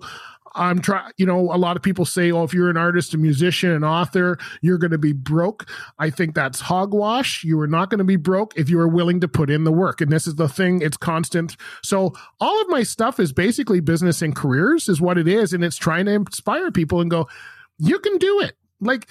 I'm trying, you know, a lot of people say, oh, if you're an artist, a musician, an author, you're going to be broke. I think that's hogwash. You are not going to be broke if you are willing to put in the work. And this is the thing, it's constant. So all of my stuff is basically business and careers, is what it is. And it's trying to inspire people and go, you can do it like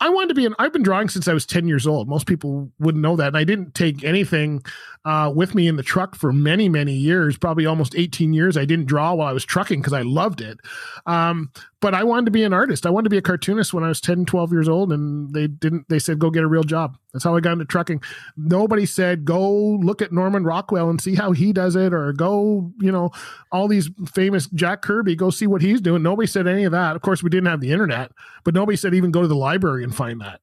I wanted to be an I've been drawing since I was 10 years old. Most people wouldn't know that. And I didn't take anything uh, with me in the truck for many, many years, probably almost 18 years. I didn't draw while I was trucking because I loved it. Um, but I wanted to be an artist. I wanted to be a cartoonist when I was 10, 12 years old. And they didn't, they said, go get a real job. That's how I got into trucking. Nobody said, go look at Norman Rockwell and see how he does it, or go, you know, all these famous Jack Kirby, go see what he's doing. Nobody said any of that. Of course, we didn't have the internet, but nobody said even go to the library and find that.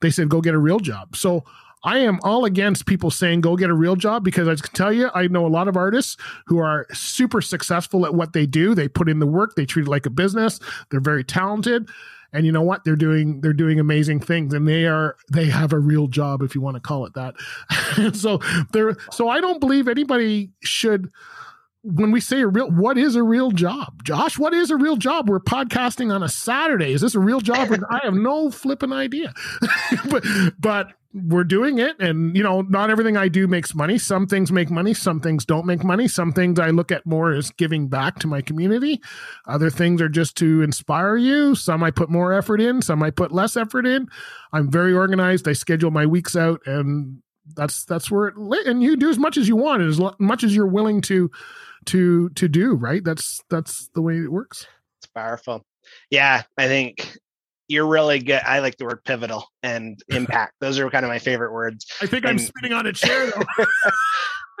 They said, go get a real job. So I am all against people saying go get a real job because I can tell you, I know a lot of artists who are super successful at what they do. They put in the work, they treat it like a business, they're very talented. And you know what? They're doing they're doing amazing things and they are they have a real job if you want to call it that. [laughs] so they're so I don't believe anybody should when we say a real what is a real job? Josh what is a real job? We're podcasting on a saturday. Is this a real job i have no flipping idea. [laughs] But but we're doing it and you know not everything i do makes money. Some things make money. Some things don't make money. Some things i look at more as giving back to my community. Other things are just to inspire you. Some i put more effort in. Some i put less effort in. I'm very organized. I schedule my weeks out and that's that's where it and you do as much as you want as much as you're willing to to to do right that's that's the way it works it's powerful yeah i think you're really good. I like the word pivotal and [laughs] impact. Those are kind of my favorite words. I think And- I'm spinning on a chair though.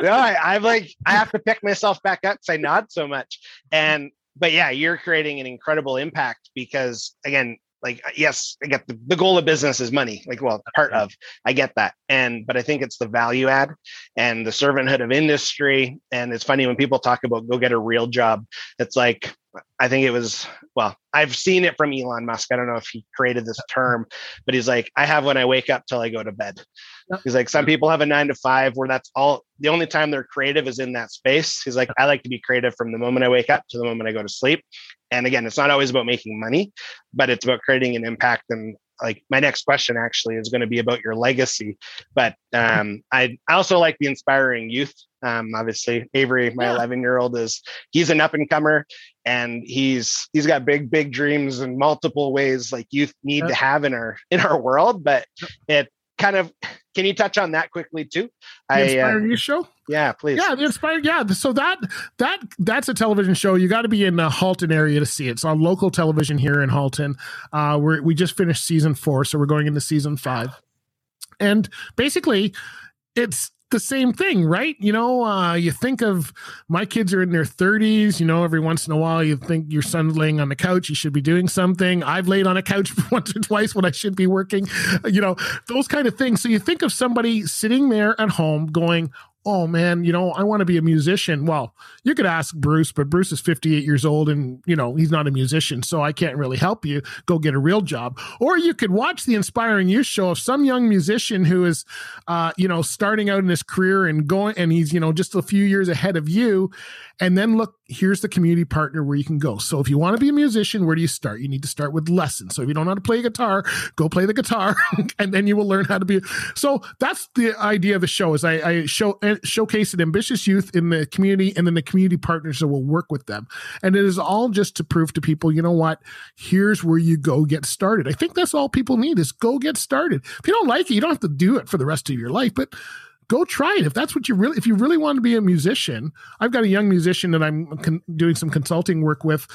[laughs] no, I, I'm like, I have to pick myself back up because I nod so much. And, but yeah, you're creating an incredible impact because, again, like, uh, yes, I get the, the goal of business is money, like, well, part of, I get that. And, but I think it's the value add and the servanthood of industry. And it's funny when people talk about go get a real job, it's like, I think it was, well, I've seen it from Elon Musk. I don't know if he created this term, but he's like, I have when I wake up till I go to bed. He's like, some people have a nine to five where that's all the only time they're creative is in that space. He's like, I like to be creative from the moment I wake up to the moment I go to sleep. And again, it's not always about making money, but it's about creating an impact. And like my next question actually is going to be about your legacy. But um, I, I also like the inspiring youth. Um, obviously, Avery, my Yeah. 11 year old, is he's an up and comer and he's he's got big big dreams in multiple ways like youth need Yeah. to have in our in our world but it kind of can you touch on that quickly too The i uh, Inspiring Youth show. Yeah please Yeah, the inspired. Yeah, so that that that's a television show. You got to be in the Halton area to see it. It's on local television here in Halton. Uh, we we just finished season four, so we're going into season five, and basically, it's the same thing, right? You know, uh, you think of my kids are in their 30s. You know, every once in a while, you think your son's laying on the couch. You should be doing something. I've laid on a couch [laughs] once or twice when I should be working. You know, those kind of things. So you think of somebody sitting there at home going, oh man, you know, I want to be a musician. Well, you could ask Bruce, but Bruce is 58 years old and, you know, he's not a musician, so I can't really help you. Go get a real job. Or you could watch the Inspiring Youth show of some young musician who is, uh, you know, starting out in his career and going, and he's, you know, just a few years ahead of you. And then look, here's the community partner where you can go. So if you want to be a musician, where do you start? You need to start with lessons. So if you don't know how to play guitar, go play the guitar, [laughs] and then you will learn how to be. So that's the idea of the show. Is I, I show uh, showcase an ambitious youth in the community, and then the community partners that will work with them. And it is all just to prove to people, you know what? Here's where you go get started. I think that's all people need is go get started. If you don't like it, you don't have to do it for the rest of your life, but go try it if that's what you really if you really want to be a musician i've got a young musician that i'm con- doing some consulting work with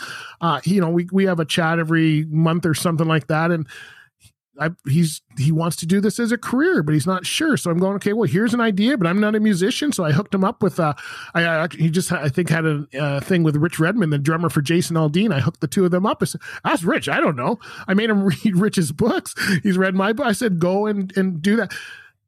uh you know we, we have a chat every month or something like that and I, he's he wants to do this as a career, but he's not sure. So I'm going, okay, well, here's an idea, but I'm not a musician, so I hooked him up with. Uh, I, I he just I think had a thing with Rich Redmond, the drummer for Jason Aldean. I hooked the two of them up. I said, ask Rich. I don't know. I made him [laughs] read Rich's books. He's read my book. I said, go and and do that.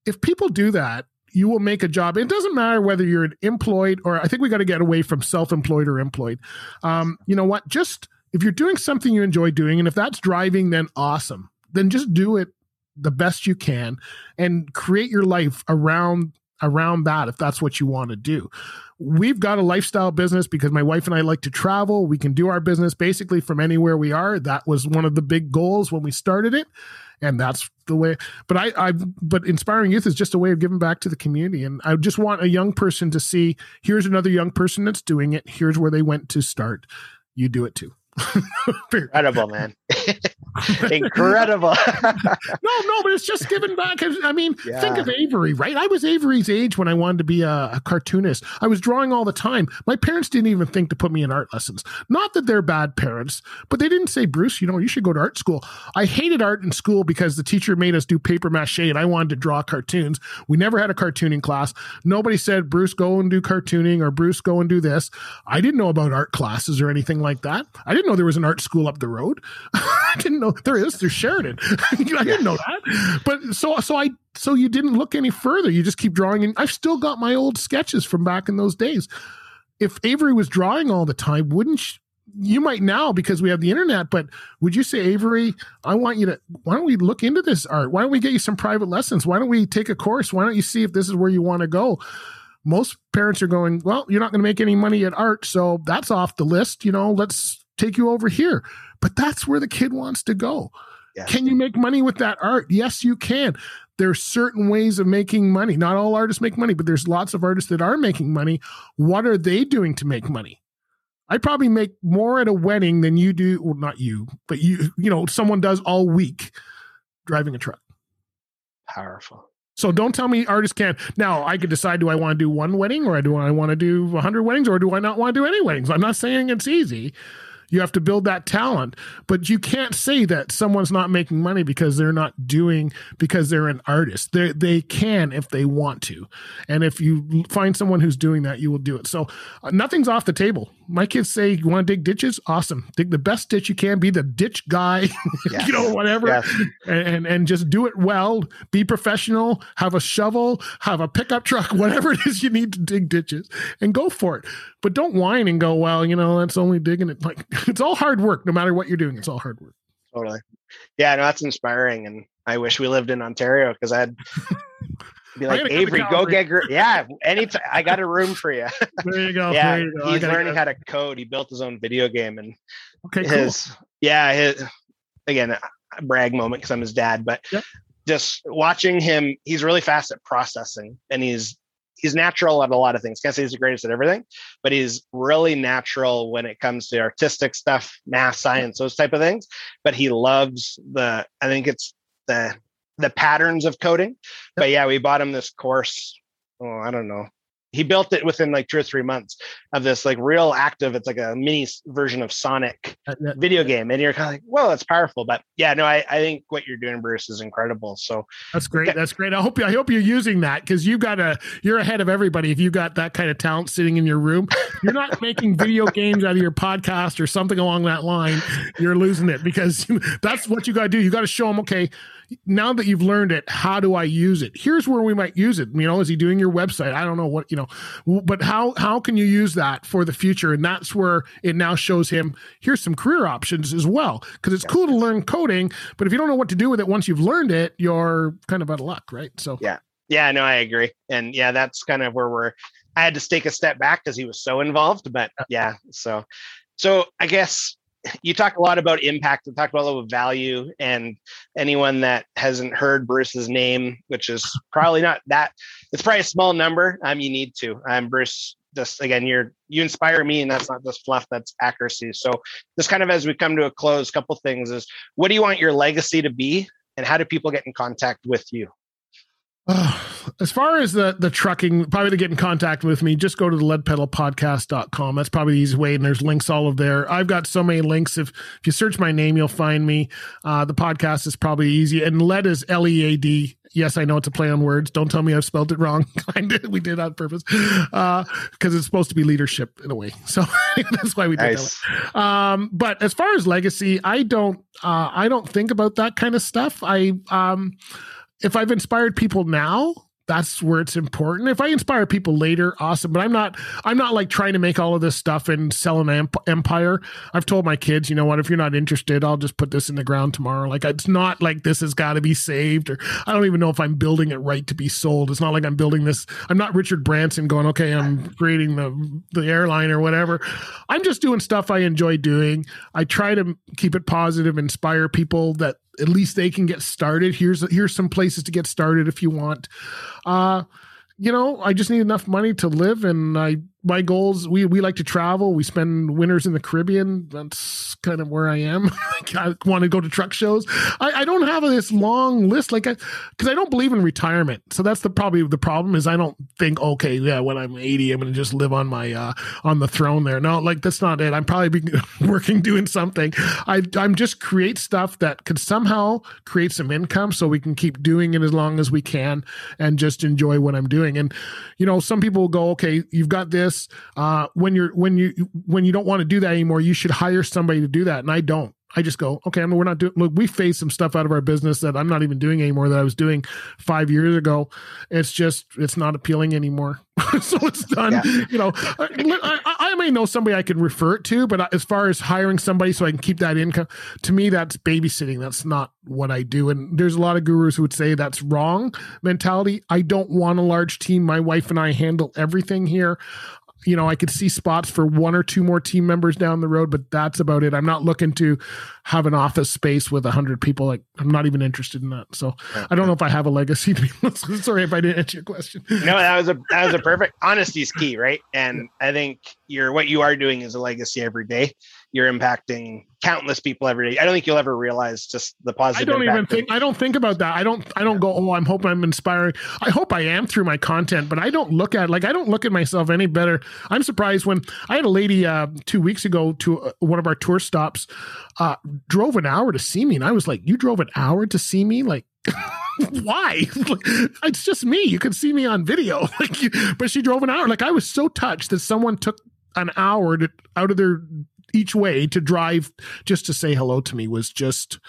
If people do that, you will make a job. It doesn't matter whether you're employed or I think we got to get away from self-employed or employed. Um, you know what? Just if you're doing something you enjoy doing, and if that's driving, then awesome. Then just do it the best you can and create your life around around that if that's what you want to do. We've got a lifestyle business because my wife and I like to travel. We can do our business basically from anywhere we are. That was one of the big goals when we started it. And that's the way. But I, I, but inspiring youth is just a way of giving back to the community. And I just want a young person to see here's another young person that's doing it. Here's where they went to start. You do it too. Incredible man [laughs] incredible [laughs] No, no, but it's just giving back. I mean, Yeah. think of Avery, right? I was Avery's age when I wanted to be a, a cartoonist. I was drawing all the time. My parents didn't even think to put me in art lessons. Not that they're bad parents, but they didn't say, Bruce, you know, you should go to art school. I hated art in school because the teacher made us do paper mache and I wanted to draw cartoons. We never had a cartooning class. Nobody said, Bruce, go and do cartooning or Bruce, go and do this. I didn't know about art classes or anything like that. I didn't know there was an art school up the road. [laughs] I didn't know there is. There's Sheridan. [laughs] I didn't know that. But so so I so you didn't look any further. You just keep drawing, and I've still got my old sketches from back in those days. If Avery was drawing all the time, wouldn't sh- you might now because we have the internet? But would you say, Avery, I want you to? Why don't we look into this art? Why don't we get you some private lessons? Why don't we take a course? Why don't you see if this is where you want to go? Most parents are going, well, you're not going to make any money at art, so that's off the list. You know, let's take you over here. But that's where the kid wants to go. Can you make money with that art? Yes, you can. There's certain ways of making money. Not all artists make money, but there's lots of artists that are making money. What are they doing to make money? I probably make more at a wedding than you do. Well, not you, but you, you know, someone does all week driving a truck. powerful So don't tell me artists can't. Now I could decide: do I want to do one wedding, or do I want to do hundred weddings, or do I not want to do any weddings? I'm not saying it's easy. You have to build that talent. But you can't say that someone's not making money because they're not doing because they're an artist. They they can if they want to. And if you find someone who's doing that, you will do it. So uh, nothing's off the table. My kids say, "You want to dig ditches? Awesome. Dig the best ditch you can. Be the ditch guy, [laughs] yes. you know, whatever, yes. and, and and just do it well. Be professional. Have a shovel. Have a pickup truck. [laughs] Whatever it is you need to dig ditches, and go for it. But don't whine and go, "Well, you know, that's only digging it." Like [laughs] it's all hard work. No matter what you're doing, it's all hard work. Totally. Yeah, no, that's inspiring, and I wish we lived in Ontario because I'd [laughs] be like Avery, go get gr- yeah. Anytime I got a room for you. [laughs] There you go. yeah, you go. he's learning how to code. He built his own video game, and okay, his cool. yeah, his again brag moment because I'm his dad, but yep. just watching him, he's really fast at processing, and he's he's natural at a lot of things. Can't say he's the greatest at everything, but he's really natural when it comes to artistic stuff, math, science, those type of things. But he loves the. I think it's the the patterns of coding. But yeah, we bought him this course. Oh, I don't know, he built it within like two or three months of this like real active it's like a mini version of sonic uh, video game and you're kind of like well it's powerful but yeah no I, I think what you're doing bruce is incredible so that's great that's great i hope you i hope you're using that because you've got a you're ahead of everybody if you got that kind of talent sitting in your room. You're not [laughs] making video games out of your podcast or something along that line you're losing it because [laughs] that's what you got to do you got to show them okay now that you've learned it how do i use it? Here's where we might use it you know is he doing your website? I don't know what you know but how how can you use that for the future? And that's where it now shows him here's some career options as well because it's cool to learn coding but if you don't know what to do with it once you've learned it you're kind of out of luck right? So yeah. Yeah no i agree. And yeah that's kind of where we're i had to take a step back because he was so involved but uh, yeah so so i guess you talk a lot about impact and talk about a little value and anyone that hasn't heard bruce's name which is probably not that it's probably a small number um you need to. Um bruce just again you're you inspire me and that's not just fluff that's accuracy. So just kind of as we come to a close couple things is what do you want your legacy to be and how do people get in contact with you as far as the the trucking, probably to get in contact with me, just go to the leadpedalpodcast.com. That's probably the easy way. And there's links all of there. I've got so many links. If if you search my name, you'll find me. Uh, the podcast is probably easy. And lead is L E A D. Yes, I know it's a play on words. Don't tell me I've spelled it wrong. [laughs] I did. We did on purpose because uh, it's supposed to be leadership in a way. [laughs] So [laughs] that's why we did nice. that. Um, but as far as legacy, I don't. Uh, I don't think about that kind of stuff. I um, if I've inspired people now, that's where it's important. If I inspire people later, awesome. But I'm not. I'm not like trying to make all of this stuff and sell an empire. I've told my kids, you know what? If you're not interested, I'll just put this in the ground tomorrow. Like it's not like this has got to be saved, or I don't even know if I'm building it right to be sold. It's not like I'm building this. I'm not Richard Branson going, okay, I'm creating the the airline or whatever. I'm just doing stuff I enjoy doing. I try to keep it positive, inspire people that at least they can get started. Here's here's some places to get started if you want. Uh, you know, I just need enough money to live, and I my goals we we like to travel. We spend winters in the caribbean. That's kind of where i am. [laughs] I want to go to truck shows. I, I don't have this long list like i because I, don't believe in retirement. So that's the probably the problem is i don't think okay yeah when i'm 80 i'm gonna just live on my uh on the throne there. No like that's not it. I'm probably [laughs] working doing something. I i'm just create stuff that could somehow create some income so we can keep doing it as long as we can and just enjoy what i'm doing. And you know some people will go okay you've got this this uh, when you're when you when you don't want to do that anymore you should hire somebody to do that and i don't I just go, okay, I mean, we're not doing, look, we phased some stuff out of our business that I'm not even doing anymore that I was doing five years ago. It's just, it's not appealing anymore. [laughs] so it's done. Yeah. You know, I, I, I, may know somebody I can refer it to, but as far as hiring somebody so I can keep that income, to me, that's babysitting. That's not what I do. And there's a lot of gurus who would say that's wrong mentality. I don't want a large team. My wife and I handle everything here you know, I could see spots for one or two more team members down the road, but that's about it. I'm not looking to have an office space with a hundred people. Like I'm not even interested in that. So I don't know if I have a legacy. [laughs] To be, Sorry if I didn't answer your question. No, that was a that was a [laughs] perfect honesty is key, right? And I think you're what you are doing is a legacy every day. You're impacting countless people every day. I don't think you'll ever realize just the positive. I don't even think I don't think about that. I don't I don't go, oh, I'm hoping I'm inspiring. I hope I am through my content, but I don't look at like I don't look at myself any better. I'm surprised when I had a lady uh, two weeks ago to uh, one of our tour stops, uh, drove an hour to see me, and I was like, you drove an hour to see me, like. [laughs] why? [laughs] it's just me. You can see me on video. [laughs] Like, but she drove an hour. Like I was so touched that someone took an hour to, out of their each way to drive just to say hello to me was just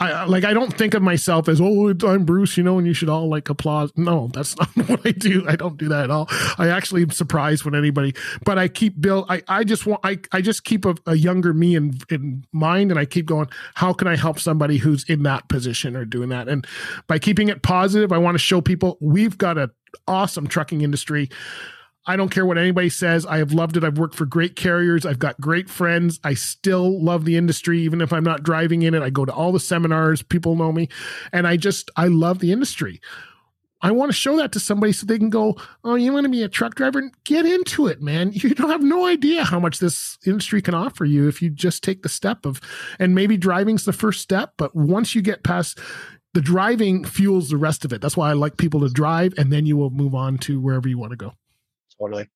I like I don't think of myself as oh I'm Bruce you know and you should all like applaud. No that's [laughs] not what I do. I don't do that at all. I actually am surprised when anybody but I keep Bill I, I just want I, I just keep a, a younger me in in mind and I keep going how can I help somebody who's in that position or doing that? And by keeping it positive I want to show people we've got an awesome trucking industry I don't care what anybody says. I have loved it. I've worked for great carriers. I've got great friends. I still love the industry, even if I'm not driving in it. I go to all the seminars. People know me. And I just, I love the industry. I want to show that to somebody so they can go, Oh, you want to be a truck driver? Get into it, man. [laughs] You don't have no idea how much this industry can offer you if you just take the step of, and maybe driving's the first step. But once you get past, the driving fuels the rest of it. That's why I like people to drive, and then you will move on to wherever you want to go. Totally.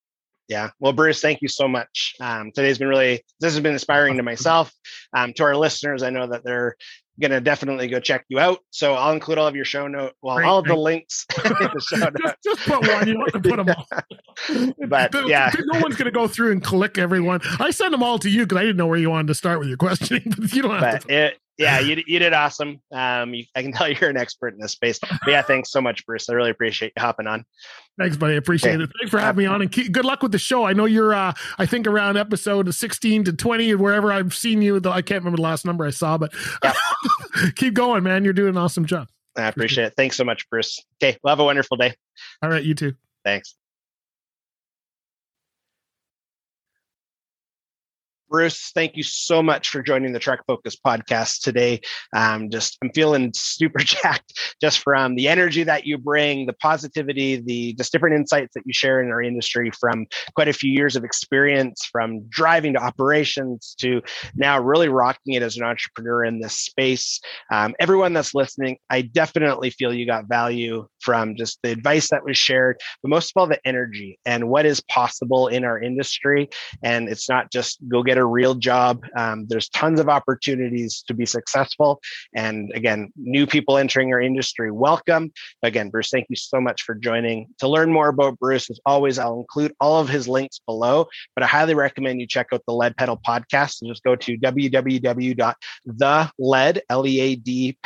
Yeah. Well, Bruce, thank you so much. Um, today's been really, this has been inspiring to [laughs] myself. Um, to our listeners, I know that they're going to definitely go check you out. So I'll include all of your show note, well, all of the links. [laughs] the [laughs] just, just, put one. You don't have to put them all. but the, yeah, no one's going to go through and click everyone. I send them all to you because I didn't know where you wanted to start with your questioning. But you don't have but to. It, yeah, you, you did awesome. Um, you, I can [laughs] tell you're an expert in this space. But yeah, thanks so much, Bruce. I really appreciate you hopping on. Thanks, buddy. I appreciate it. Thanks for having me on, and keep, good luck with the show. I know you're, uh, I think around episode 16 to 20 or wherever I've seen you. Though I can't remember the last number I saw, but [laughs] keep going, man. You're doing an awesome job. I appreciate it. Thanks so much, Bruce. Okay, well, have a wonderful day. All right, you too. Thanks. Bruce, thank you so much for joining the Truck Focus podcast today. Um, just I'm feeling super [laughs] jacked just from the energy that you bring, the positivity, the just different insights that you share in our industry from quite a few years of experience, from driving to operations to now really rocking it as an entrepreneur in this space. Um, everyone that's listening, I definitely feel you got value from just the advice that was shared, but most of all the energy and what is possible in our industry. And it's not just go get a a real job. Um, there's tons of opportunities to be successful. And again, new people entering our industry, welcome. Again, Bruce, thank you so much for joining. To learn more about Bruce, as always, I'll include all of his links below, but I highly recommend you check out the Lead Pedal podcast and just go to www.thelead, L-E-A-D,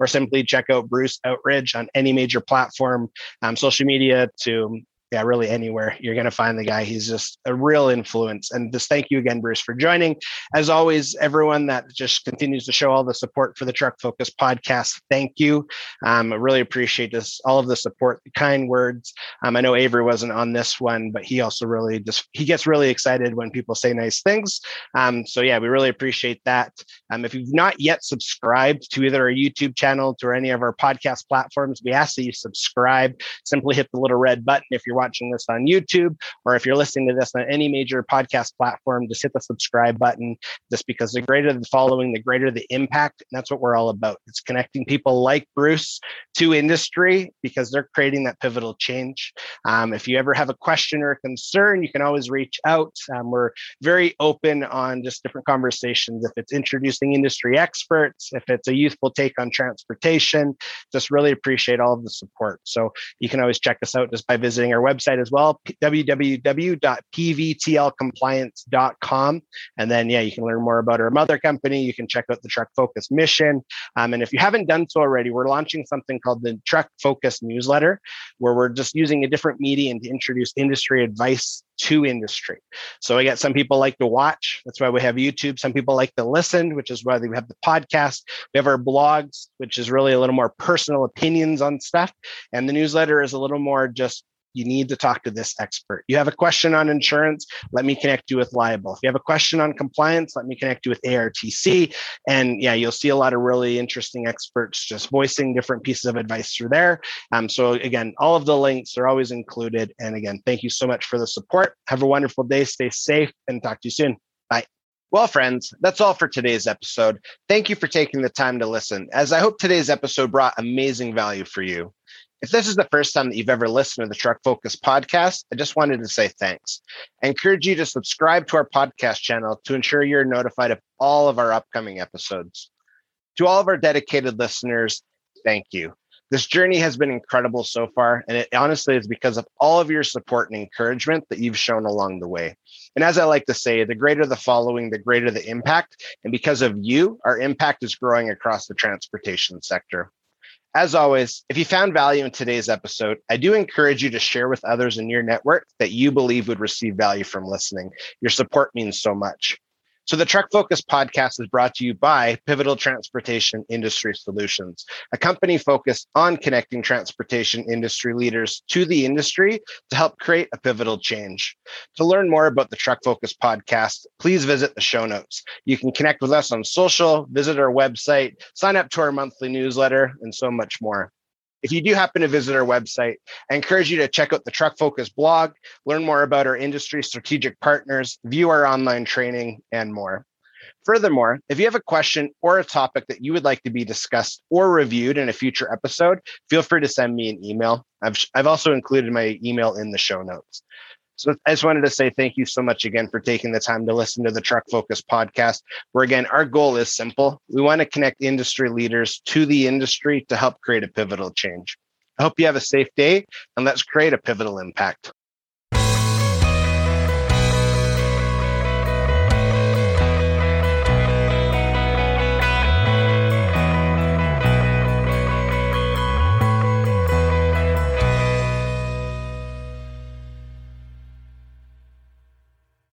or simply check out Bruce Outridge on any major platform, um, social media to yeah, really anywhere you're going to find the guy. He's just a real influence. And just thank you again, Bruce, for joining. As always, everyone that just continues to show all the support for the Truck Focus podcast, thank you. Um, I really appreciate this, all of the support, the kind words. Um, I know Avery wasn't on this one, but he also really just he gets really excited when people say nice things. Um, so yeah, we really appreciate that. Um, if you've not yet subscribed to either our YouTube channel or any of our podcast platforms, we ask that you subscribe. Simply hit the little red button if you're watching this on YouTube or if you're listening to this on any major podcast platform, just hit the subscribe button. Just because the greater the following, the greater the impact. And that's what we're all about. It's connecting people like Bruce to industry because they're creating that pivotal change. Um, if you ever have a question or a concern, you can always reach out. Um, we're very open on just different conversations. If it's introducing industry experts, if it's a youthful take on transportation, just really appreciate all of the support. So you can always check us out just by visiting our website as well, www.pvtlcompliance.com. And then, yeah, you can learn more about our mother company. You can check out the Truck Focus mission. Um, and if you haven't done so already, we're launching something called the Truck Focus newsletter, where we're just using a different medium to introduce industry advice to industry. So I get some people like to watch. That's why we have YouTube. Some people like to listen, which is why we have the podcast. We have our blogs, which is really a little more personal opinions on stuff. And the newsletter is a little more just you need to talk to this expert. You have a question on insurance, let me connect you with liable. If you have a question on compliance, let me connect you with ARTC. And yeah, you'll see a lot of really interesting experts just voicing different pieces of advice through there. Um, so again, all of the links are always included. And again, thank you so much for the support. Have a wonderful day. Stay safe and talk to you soon. Bye. Well, friends, that's all for today's episode. Thank you for taking the time to listen, as I hope today's episode brought amazing value for you. If this is the first time that you've ever listened to the Truck Focus podcast, I just wanted to say thanks. I encourage you to subscribe to our podcast channel to ensure you're notified of all of our upcoming episodes. To all of our dedicated listeners, thank you. This journey has been incredible so far, and it honestly is because of all of your support and encouragement that you've shown along the way. And as I like to say, the greater the following, the greater the impact. And because of you, our impact is growing across the transportation sector. As always, if you found value in today's episode, I do encourage you to share with others in your network that you believe would receive value from listening. Your support means so much. So the Truck Focus podcast is brought to you by Pivotal Transportation Industry Solutions, a company focused on connecting transportation industry leaders to the industry to help create a pivotal change. To learn more about the Truck Focus podcast, please visit the show notes. You can connect with us on social, visit our website, sign up to our monthly newsletter, and so much more. If you do happen to visit our website, I encourage you to check out the Truck Focus blog, learn more about our industry strategic partners, view our online training, and more. Furthermore, if you have a question or a topic that you would like to be discussed or reviewed in a future episode, feel free to send me an email. I've, I've also included my email in the show notes. So I just wanted to say thank you so much again for taking the time to listen to the Truck Focus podcast, where again, our goal is simple. We want to connect industry leaders to the industry to help create a pivotal change. I hope you have a safe day and let's create a pivotal impact.